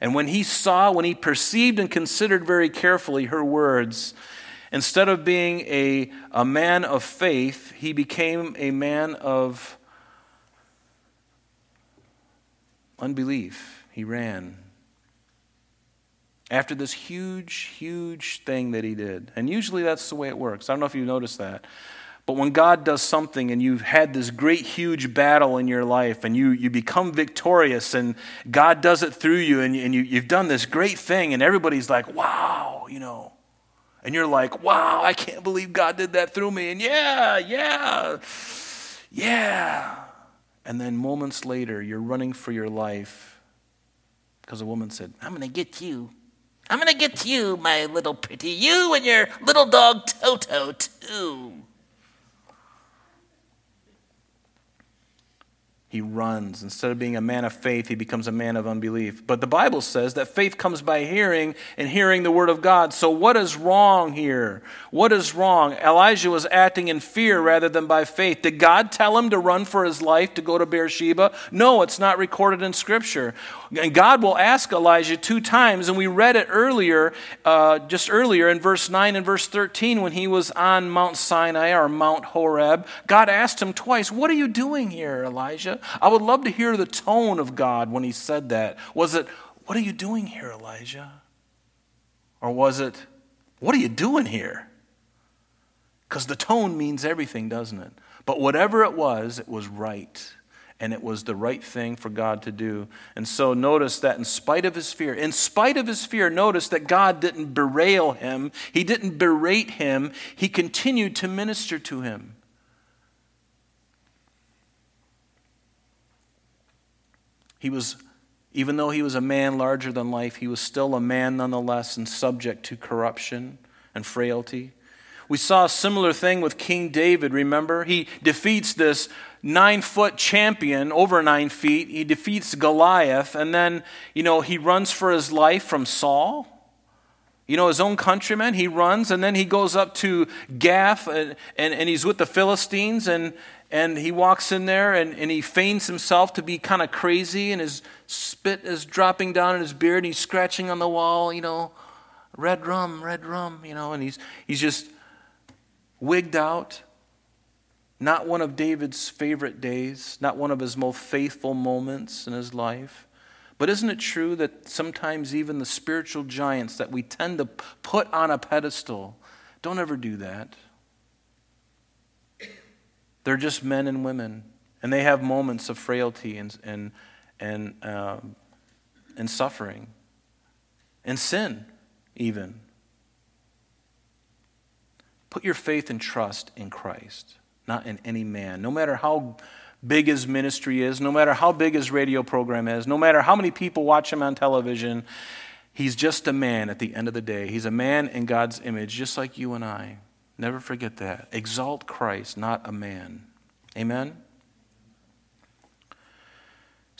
And when he saw, when he perceived and considered very carefully her words, instead of being a, a man of faith, he became a man of unbelief. He ran. After this huge, huge thing that he did. And usually that's the way it works. I don't know if you noticed that. But when God does something and you've had this great, huge battle in your life and you, you become victorious and God does it through you and, and you, you've done this great thing and everybody's like, wow, you know. And you're like, wow, I can't believe God did that through me. And yeah, yeah, yeah. And then moments later, you're running for your life Because a woman said, I'm going to get you. I'm going to get you, my little pretty. You and your little dog Toto, too. He runs. Instead of being a man of faith, he becomes a man of unbelief. But the Bible says that faith comes by hearing and hearing the word of God. So, what is wrong here? What is wrong? Elijah was acting in fear rather than by faith. Did God tell him to run for his life to go to Beersheba? No, it's not recorded in Scripture. And God will ask Elijah two times, and we read it earlier, uh, just earlier in verse 9 and verse 13 when he was on Mount Sinai or Mount Horeb. God asked him twice, What are you doing here, Elijah? I would love to hear the tone of God when he said that. Was it, What are you doing here, Elijah? Or was it, What are you doing here? Because the tone means everything, doesn't it? But whatever it was, it was right. And it was the right thing for God to do. And so notice that in spite of his fear, in spite of his fear, notice that God didn't berail him, he didn't berate him, he continued to minister to him. He was, even though he was a man larger than life, he was still a man nonetheless and subject to corruption and frailty. We saw a similar thing with King David, remember? He defeats this nine foot champion, over nine feet. He defeats Goliath, and then, you know, he runs for his life from Saul. You know, his own countrymen, he runs, and then he goes up to Gath, and, and, and he's with the Philistines, and, and he walks in there and, and he feigns himself to be kind of crazy, and his spit is dropping down in his beard, and he's scratching on the wall, you know, red rum, red rum, you know, and he's, he's just wigged out. Not one of David's favorite days, not one of his most faithful moments in his life. But isn't it true that sometimes even the spiritual giants that we tend to put on a pedestal don't ever do that? They're just men and women, and they have moments of frailty and, and, and, um, and suffering, and sin, even. Put your faith and trust in Christ, not in any man. No matter how big his ministry is, no matter how big his radio program is, no matter how many people watch him on television, he's just a man at the end of the day. He's a man in God's image, just like you and I. Never forget that. Exalt Christ, not a man. Amen?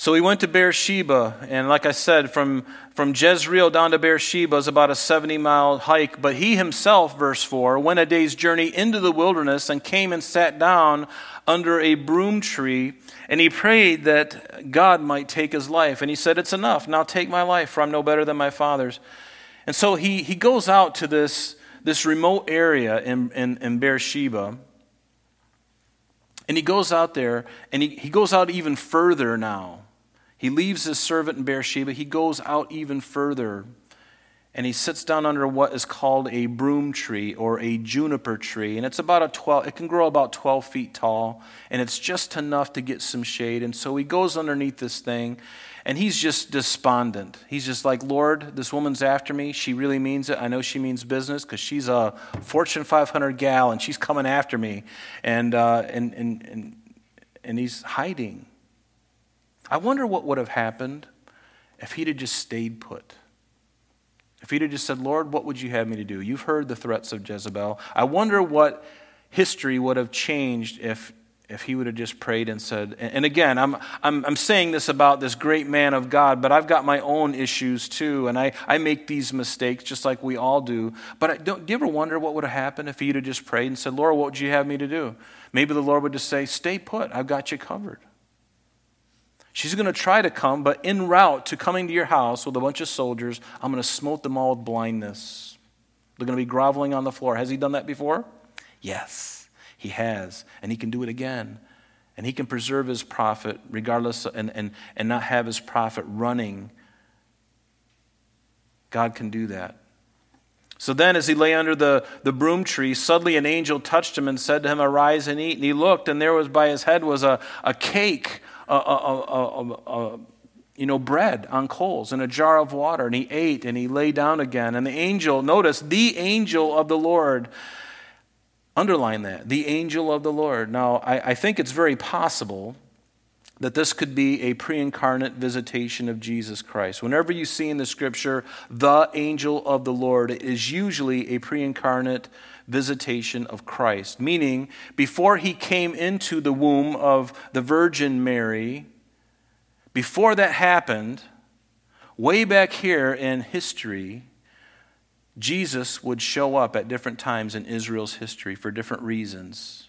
So we went to Beersheba, and like I said, from, from Jezreel down to Beersheba is about a 70 mile hike. But he himself, verse 4, went a day's journey into the wilderness and came and sat down under a broom tree, and he prayed that God might take his life. And he said, It's enough. Now take my life, for I'm no better than my father's. And so he, he goes out to this this remote area in, in, in Beersheba. And he goes out there, and he, he goes out even further now. He leaves his servant in Beersheba. He goes out even further, and he sits down under what is called a broom tree or a juniper tree. And it's about a 12, it can grow about 12 feet tall, and it's just enough to get some shade. And so he goes underneath this thing, and he's just despondent. He's just like, Lord, this woman's after me. She really means it. I know she means business because she's a Fortune 500 gal and she's coming after me. And, uh, and, and, and, and he's hiding. I wonder what would have happened if he'd have just stayed put. If he'd have just said, Lord, what would you have me to do? You've heard the threats of Jezebel. I wonder what history would have changed if if he would have just prayed and said, and again, I'm, I'm, I'm saying this about this great man of God, but I've got my own issues too, and I, I make these mistakes just like we all do. But I, don't, do you ever wonder what would have happened if he'd have just prayed and said, Lord, what would you have me to do? Maybe the Lord would just say, Stay put, I've got you covered. She's going to try to come, but en route to coming to your house with a bunch of soldiers, I'm going to smote them all with blindness. They're going to be groveling on the floor. Has he done that before? Yes. He has, and He can do it again. And He can preserve His prophet regardless and, and, and not have His prophet running. God can do that. So then, as he lay under the, the broom tree, suddenly an angel touched him and said to him, Arise and eat. And he looked, and there was by his head was a, a cake, a, a, a, you know, bread on coals and a jar of water. And he ate and he lay down again. And the angel, notice, the angel of the Lord Underline that. The angel of the Lord. Now, I, I think it's very possible that this could be a pre incarnate visitation of Jesus Christ. Whenever you see in the scripture the angel of the Lord, it is usually a pre incarnate visitation of Christ, meaning before he came into the womb of the Virgin Mary, before that happened, way back here in history, Jesus would show up at different times in Israel's history for different reasons.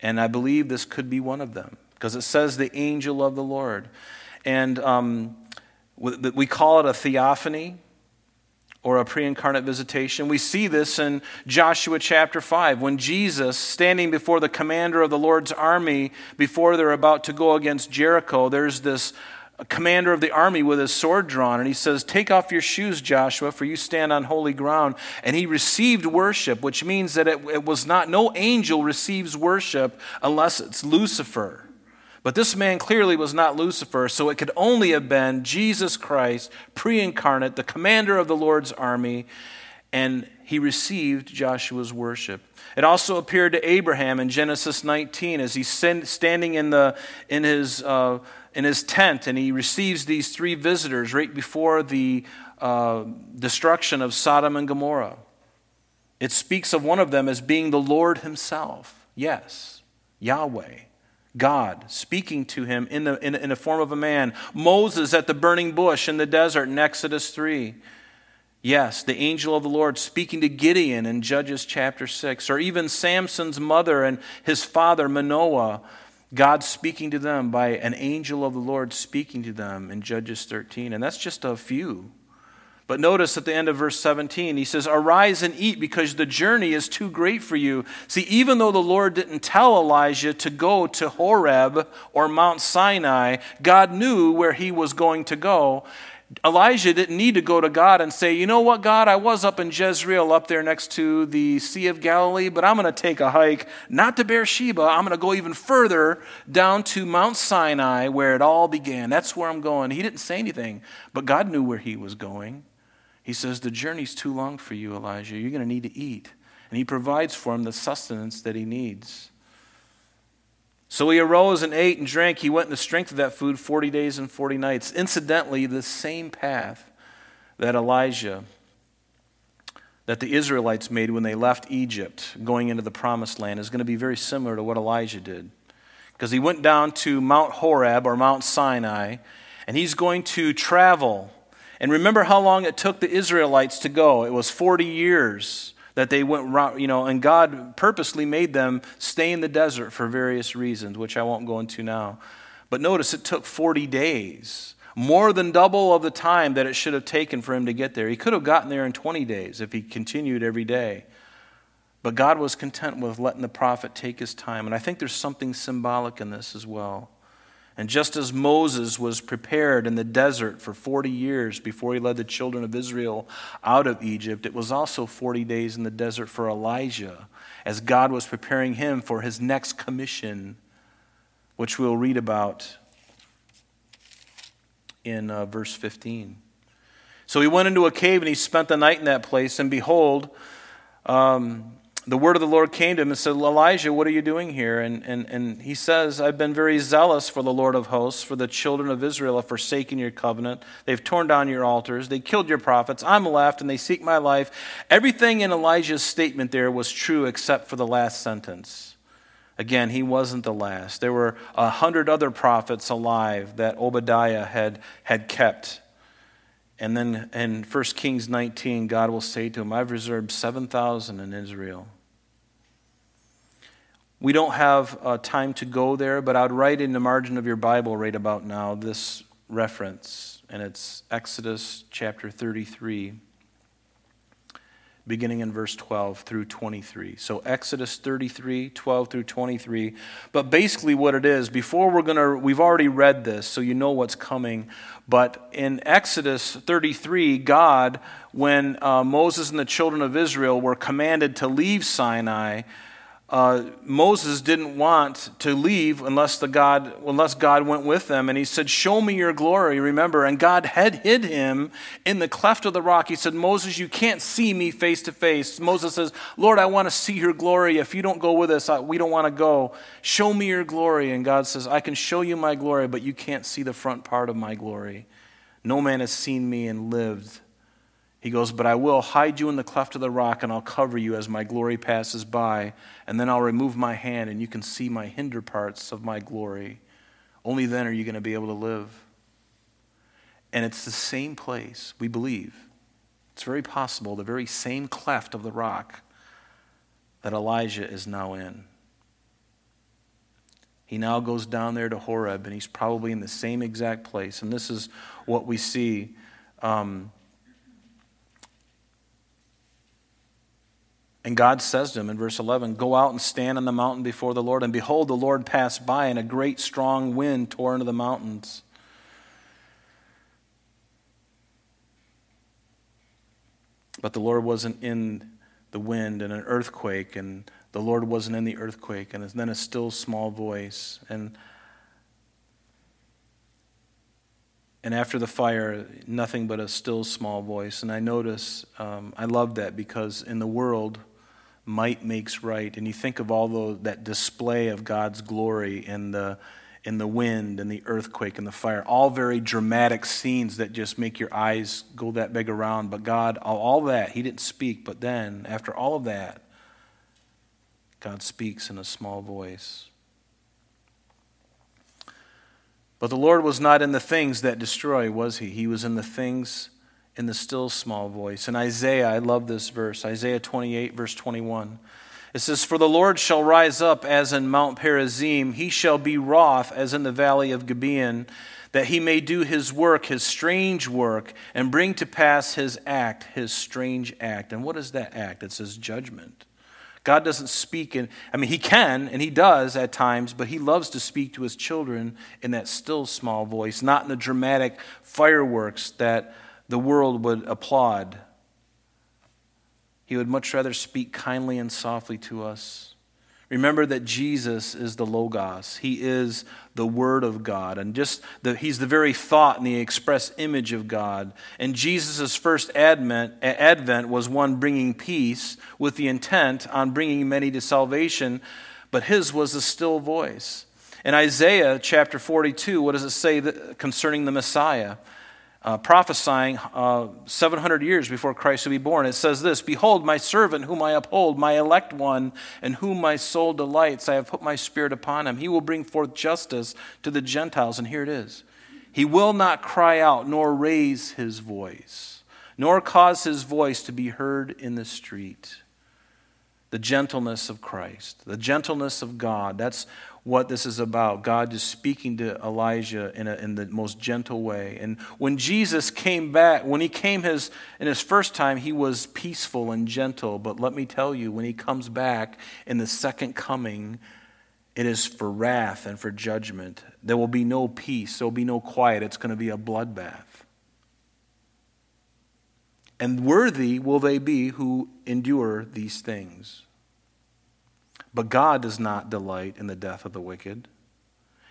And I believe this could be one of them because it says the angel of the Lord. And um, we call it a theophany or a pre incarnate visitation. We see this in Joshua chapter 5 when Jesus, standing before the commander of the Lord's army before they're about to go against Jericho, there's this commander of the army with his sword drawn, and he says, Take off your shoes, Joshua, for you stand on holy ground. And he received worship, which means that it, it was not, no angel receives worship unless it's Lucifer. But this man clearly was not Lucifer, so it could only have been Jesus Christ, pre incarnate, the commander of the Lord's army, and he received Joshua's worship. It also appeared to Abraham in Genesis 19 as he's standing in, the, in, his, uh, in his tent and he receives these three visitors right before the uh, destruction of Sodom and Gomorrah. It speaks of one of them as being the Lord Himself. Yes, Yahweh. God speaking to him in the, in, in the form of a man. Moses at the burning bush in the desert in Exodus 3. Yes, the angel of the Lord speaking to Gideon in Judges chapter 6. Or even Samson's mother and his father Manoah. God speaking to them by an angel of the Lord speaking to them in Judges 13. And that's just a few. But notice at the end of verse 17, he says, Arise and eat because the journey is too great for you. See, even though the Lord didn't tell Elijah to go to Horeb or Mount Sinai, God knew where he was going to go. Elijah didn't need to go to God and say, You know what, God, I was up in Jezreel, up there next to the Sea of Galilee, but I'm going to take a hike, not to Beersheba. I'm going to go even further down to Mount Sinai where it all began. That's where I'm going. He didn't say anything, but God knew where he was going. He says, The journey's too long for you, Elijah. You're going to need to eat. And he provides for him the sustenance that he needs. So he arose and ate and drank. He went in the strength of that food 40 days and 40 nights. Incidentally, the same path that Elijah, that the Israelites made when they left Egypt going into the promised land, is going to be very similar to what Elijah did. Because he went down to Mount Horeb or Mount Sinai, and he's going to travel and remember how long it took the Israelites to go. It was 40 years that they went, you know, and God purposely made them stay in the desert for various reasons, which I won't go into now. But notice it took 40 days, more than double of the time that it should have taken for him to get there. He could have gotten there in 20 days if he continued every day. But God was content with letting the prophet take his time. And I think there's something symbolic in this as well. And just as Moses was prepared in the desert for 40 years before he led the children of Israel out of Egypt, it was also 40 days in the desert for Elijah as God was preparing him for his next commission, which we'll read about in uh, verse 15. So he went into a cave and he spent the night in that place, and behold, um, the word of the Lord came to him and said, Elijah, what are you doing here? And, and, and he says, I've been very zealous for the Lord of hosts, for the children of Israel have forsaken your covenant. They've torn down your altars. They killed your prophets. I'm left, and they seek my life. Everything in Elijah's statement there was true except for the last sentence. Again, he wasn't the last. There were a hundred other prophets alive that Obadiah had, had kept. And then in 1 Kings 19, God will say to him, I've reserved 7,000 in Israel. We don't have uh, time to go there, but I'd write in the margin of your Bible right about now this reference, and it's Exodus chapter 33 beginning in verse 12 through 23. So Exodus 33, 12 through 23. But basically what it is, before we're going to, we've already read this, so you know what's coming. But in Exodus 33, God, when uh, Moses and the children of Israel were commanded to leave Sinai, uh, Moses didn't want to leave unless, the God, unless God went with them. And he said, Show me your glory, remember. And God had hid him in the cleft of the rock. He said, Moses, you can't see me face to face. Moses says, Lord, I want to see your glory. If you don't go with us, we don't want to go. Show me your glory. And God says, I can show you my glory, but you can't see the front part of my glory. No man has seen me and lived. He goes, But I will hide you in the cleft of the rock, and I'll cover you as my glory passes by, and then I'll remove my hand, and you can see my hinder parts of my glory. Only then are you going to be able to live. And it's the same place, we believe. It's very possible, the very same cleft of the rock that Elijah is now in. He now goes down there to Horeb, and he's probably in the same exact place. And this is what we see. Um, And God says to him in verse 11, Go out and stand on the mountain before the Lord. And behold, the Lord passed by, and a great strong wind tore into the mountains. But the Lord wasn't in the wind, and an earthquake, and the Lord wasn't in the earthquake, and then a still small voice. And and after the fire, nothing but a still small voice. And I notice, um, I love that because in the world, might makes right. And you think of all the, that display of God's glory in the, in the wind and the earthquake and the fire, all very dramatic scenes that just make your eyes go that big around. But God, all that, He didn't speak. But then, after all of that, God speaks in a small voice. But the Lord was not in the things that destroy, was He? He was in the things in the still small voice. In Isaiah, I love this verse, Isaiah 28, verse 21. It says, For the Lord shall rise up as in Mount Perazim, he shall be wroth as in the valley of Gibeon, that he may do his work, his strange work, and bring to pass his act, his strange act. And what is that act? It says judgment. God doesn't speak in, I mean, He can and He does at times, but He loves to speak to His children in that still small voice, not in the dramatic fireworks that the world would applaud. He would much rather speak kindly and softly to us. Remember that Jesus is the Logos. He is the Word of God. And just the, He's the very thought and the express image of God. And Jesus' first advent, advent was one bringing peace with the intent on bringing many to salvation, but His was a still voice. In Isaiah chapter 42, what does it say concerning the Messiah? Uh, prophesying uh, 700 years before Christ would be born. It says this Behold, my servant whom I uphold, my elect one, in whom my soul delights. I have put my spirit upon him. He will bring forth justice to the Gentiles. And here it is He will not cry out, nor raise his voice, nor cause his voice to be heard in the street. The gentleness of Christ, the gentleness of God. That's what this is about. God is speaking to Elijah in, a, in the most gentle way. And when Jesus came back, when he came his, in his first time, he was peaceful and gentle. But let me tell you, when he comes back in the second coming, it is for wrath and for judgment. There will be no peace, there will be no quiet. It's going to be a bloodbath. And worthy will they be who endure these things. But God does not delight in the death of the wicked.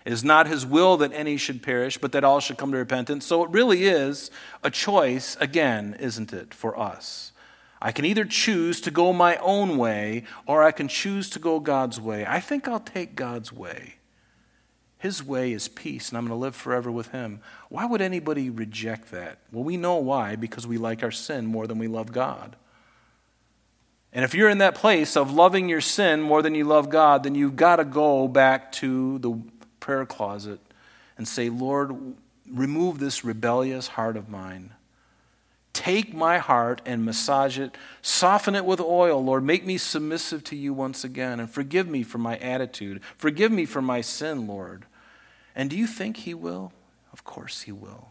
It is not his will that any should perish, but that all should come to repentance. So it really is a choice, again, isn't it, for us? I can either choose to go my own way or I can choose to go God's way. I think I'll take God's way. His way is peace, and I'm going to live forever with Him. Why would anybody reject that? Well, we know why, because we like our sin more than we love God. And if you're in that place of loving your sin more than you love God, then you've got to go back to the prayer closet and say, Lord, remove this rebellious heart of mine. Take my heart and massage it, soften it with oil, Lord. Make me submissive to you once again, and forgive me for my attitude. Forgive me for my sin, Lord. And do you think He will? Of course He will.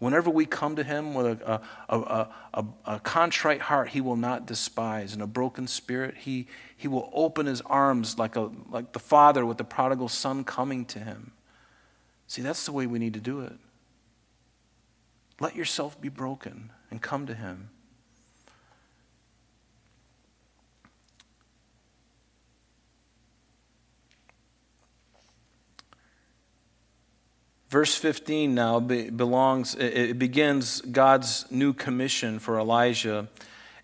Whenever we come to Him with a, a, a, a, contrite heart, He will not despise. And a broken spirit, He, he will open His arms like, a, like the Father with the prodigal Son coming to Him. See, that's the way we need to do it. Let yourself be broken and come to Him. Verse 15 now belongs, it begins God's new commission for Elijah.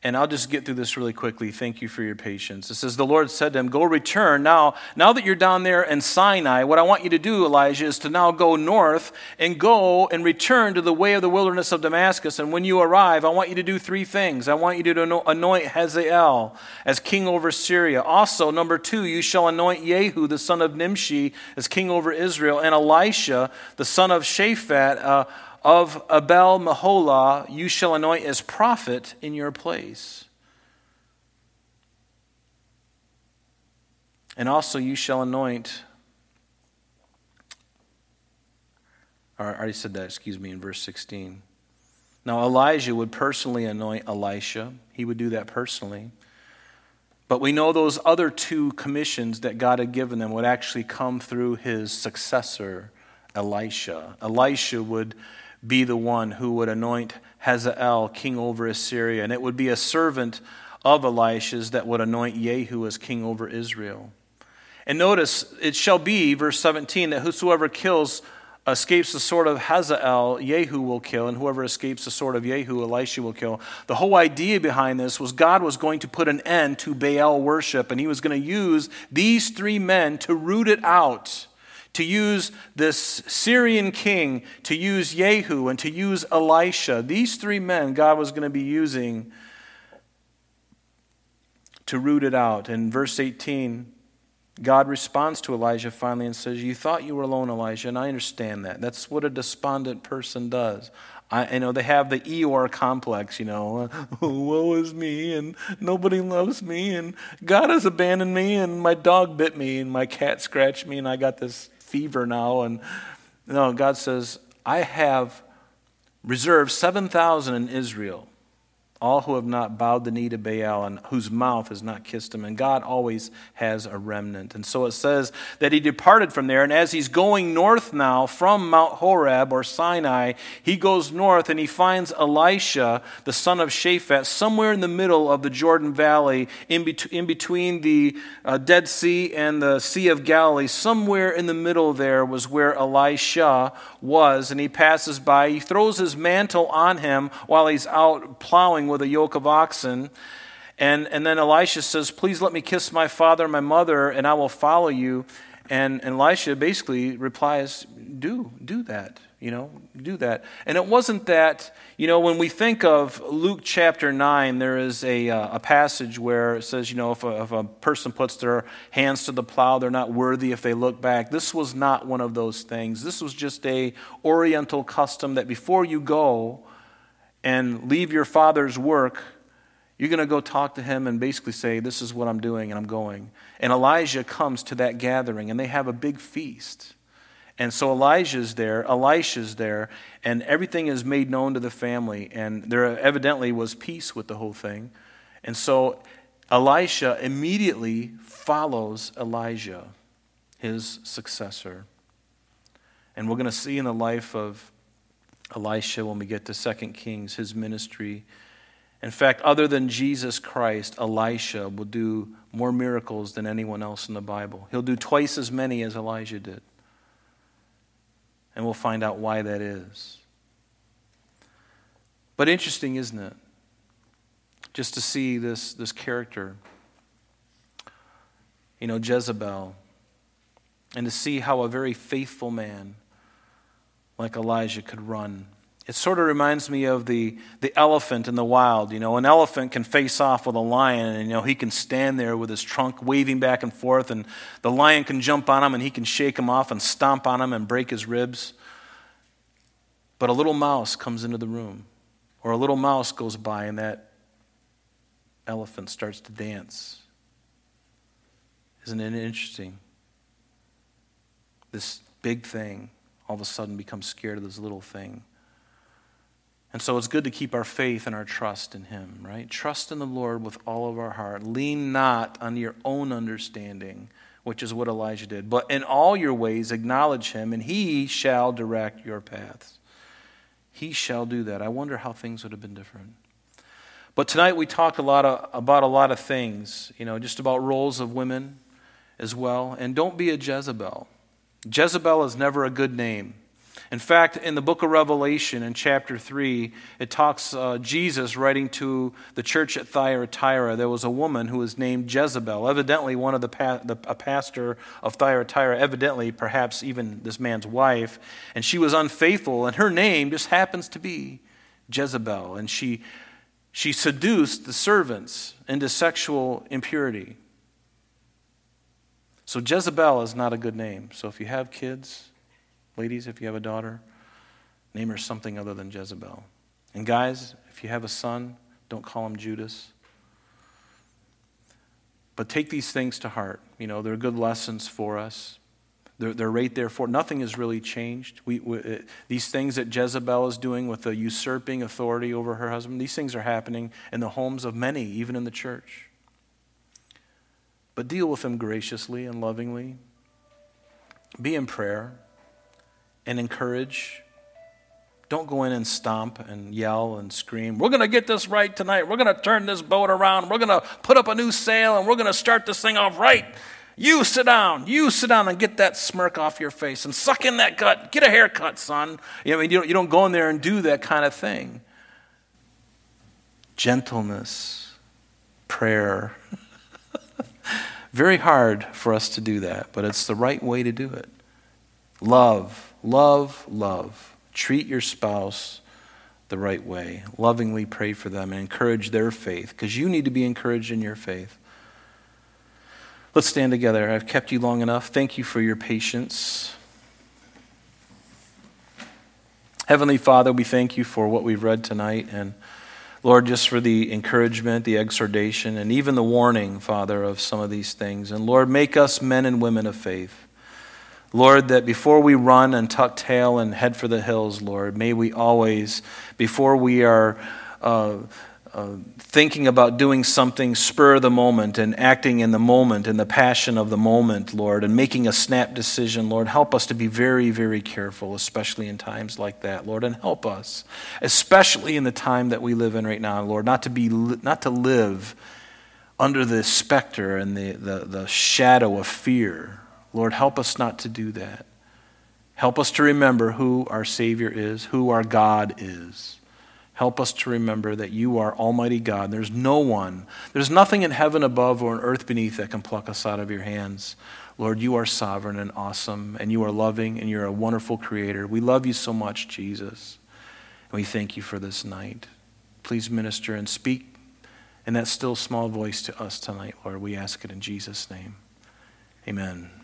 And I'll just get through this really quickly. Thank you for your patience. It says, The Lord said to him, Go return. Now, now that you're down there in Sinai, what I want you to do, Elijah, is to now go north and go and return to the way of the wilderness of Damascus. And when you arrive, I want you to do three things. I want you to anoint Hazael as king over Syria. Also, number two, you shall anoint Jehu, the son of Nimshi, as king over Israel, and Elisha, the son of Shaphat, uh, of Abel Meholah you shall anoint as prophet in your place. And also you shall anoint, or I already said that, excuse me, in verse 16. Now Elijah would personally anoint Elisha, he would do that personally. But we know those other two commissions that God had given them would actually come through his successor, Elisha. Elisha would be the one who would anoint Hazael king over Assyria, and it would be a servant of Elisha's that would anoint Jehu as king over Israel. And notice, it shall be, verse 17, that whosoever kills escapes the sword of Hazael, Jehu will kill, and whoever escapes the sword of Jehu, Elisha will kill. The whole idea behind this was God was going to put an end to Baal worship, and he was going to use these three men to root it out to use this Syrian king, to use Jehu, and to use Elisha. These three men God was going to be using to root it out. In verse 18, God responds to Elijah finally and says, You thought you were alone, Elijah, and I understand that. That's what a despondent person does. I, you know, they have the Eeyore complex, you know, woe is me, and nobody loves me, and God has abandoned me, and my dog bit me, and my cat scratched me, and I got this fever now. And no, God says, I have reserved 7,000 in Israel all who have not bowed the knee to Baal and whose mouth has not kissed him. And God always has a remnant. And so it says that he departed from there. And as he's going north now from Mount Horeb or Sinai, he goes north and he finds Elisha, the son of Shaphat, somewhere in the middle of the Jordan Valley, in, bet- in between the uh, Dead Sea and the Sea of Galilee. Somewhere in the middle there was where Elisha was. And he passes by. He throws his mantle on him while he's out plowing with a yoke of oxen. And, and then Elisha says, Please let me kiss my father and my mother, and I will follow you. And, and Elisha basically replies, Do, do that. You know, do that. And it wasn't that, you know, when we think of Luke chapter 9, there is a, uh, a passage where it says, you know, if a, if a person puts their hands to the plow, they're not worthy if they look back. This was not one of those things. This was just a oriental custom that before you go, and leave your father's work, you're going to go talk to him and basically say, This is what I'm doing and I'm going. And Elijah comes to that gathering and they have a big feast. And so Elijah's there, Elisha's there, and everything is made known to the family. And there evidently was peace with the whole thing. And so Elisha immediately follows Elijah, his successor. And we're going to see in the life of Elisha when we get to 2 Kings, his ministry. In fact, other than Jesus Christ, Elisha will do more miracles than anyone else in the Bible. He'll do twice as many as Elijah did. And we'll find out why that is. But interesting, isn't it? Just to see this, this character. You know, Jezebel. And to see how a very faithful man like Elijah could run. It sort of reminds me of the, the elephant in the wild. You know, an elephant can face off with a lion, and, you know, he can stand there with his trunk waving back and forth, and the lion can jump on him, and he can shake him off and stomp on him and break his ribs. But a little mouse comes into the room, or a little mouse goes by, and that elephant starts to dance. Isn't it interesting? This big thing all of a sudden become scared of this little thing. And so it's good to keep our faith and our trust in Him, right? Trust in the Lord with all of our heart. Lean not on your own understanding, which is what Elijah did, but in all your ways acknowledge Him, and He shall direct your paths. He shall do that. I wonder how things would have been different. But tonight we talked a lot of, about a lot of things, you know, just about roles of women as well. And don't be a Jezebel. Jezebel is never a good name. In fact, in the book of Revelation, in chapter 3, it talks uh, Jesus writing to the church at Thyatira. There was a woman who was named Jezebel, evidently one of the, pa- the a pastor of Thyatira, evidently perhaps even this man's wife, and she was unfaithful, and her name just happens to be Jezebel, and she she seduced the servants into sexual impurity. So Jezebel is not a good name. So if you have kids, Ladies, if you have a daughter, name her something other than Jezebel. And guys, if you have a son, don't call him Judas. But take these things to heart. You know, they're good lessons for us. They're, they're right there for nothing has really changed. We, we, uh, these things that Jezebel is doing with the usurping authority over her husband, these things are happening in the homes of many, even in the church. But deal with them graciously and lovingly. Be in prayer and encourage. Don't go in and stomp and yell and scream. We're going to get this right tonight. We're going to turn this boat around. We're going to put up a new sail and we're going to start this thing off right. You sit down. You sit down and get that smirk off your face and suck in that gut. Get a haircut, son. You, know, you, don't, you don't go in there and do that kind of thing. Gentleness, prayer. Very hard for us to do that, but it's the right way to do it. Love Love, love. Treat your spouse the right way. Lovingly pray for them and encourage their faith because you need to be encouraged in your faith. Let's stand together. I've kept you long enough. Thank you for your patience. Heavenly Father, we thank you for what we've read tonight and Lord, just for the encouragement, the exhortation, and even the warning, Father, of some of these things. And Lord, make us men and women of faith. Lord, that before we run and tuck tail and head for the hills, Lord, may we always, before we are uh, uh, thinking about doing something spur of the moment and acting in the moment, in the passion of the moment, Lord, and making a snap decision, Lord, help us to be very, very careful, especially in times like that, Lord, and help us, especially in the time that we live in right now, Lord, not to be, not to live under the specter and the, the, the shadow of fear Lord, help us not to do that. Help us to remember who our Savior is, who our God is. Help us to remember that you are Almighty God. There's no one, there's nothing in heaven above or in earth beneath that can pluck us out of your hands. Lord, you are sovereign and awesome, and you are loving, and you're a wonderful creator. We love you so much, Jesus. And we thank you for this night. Please minister and speak in that still small voice to us tonight, Lord. We ask it in Jesus' name. Amen.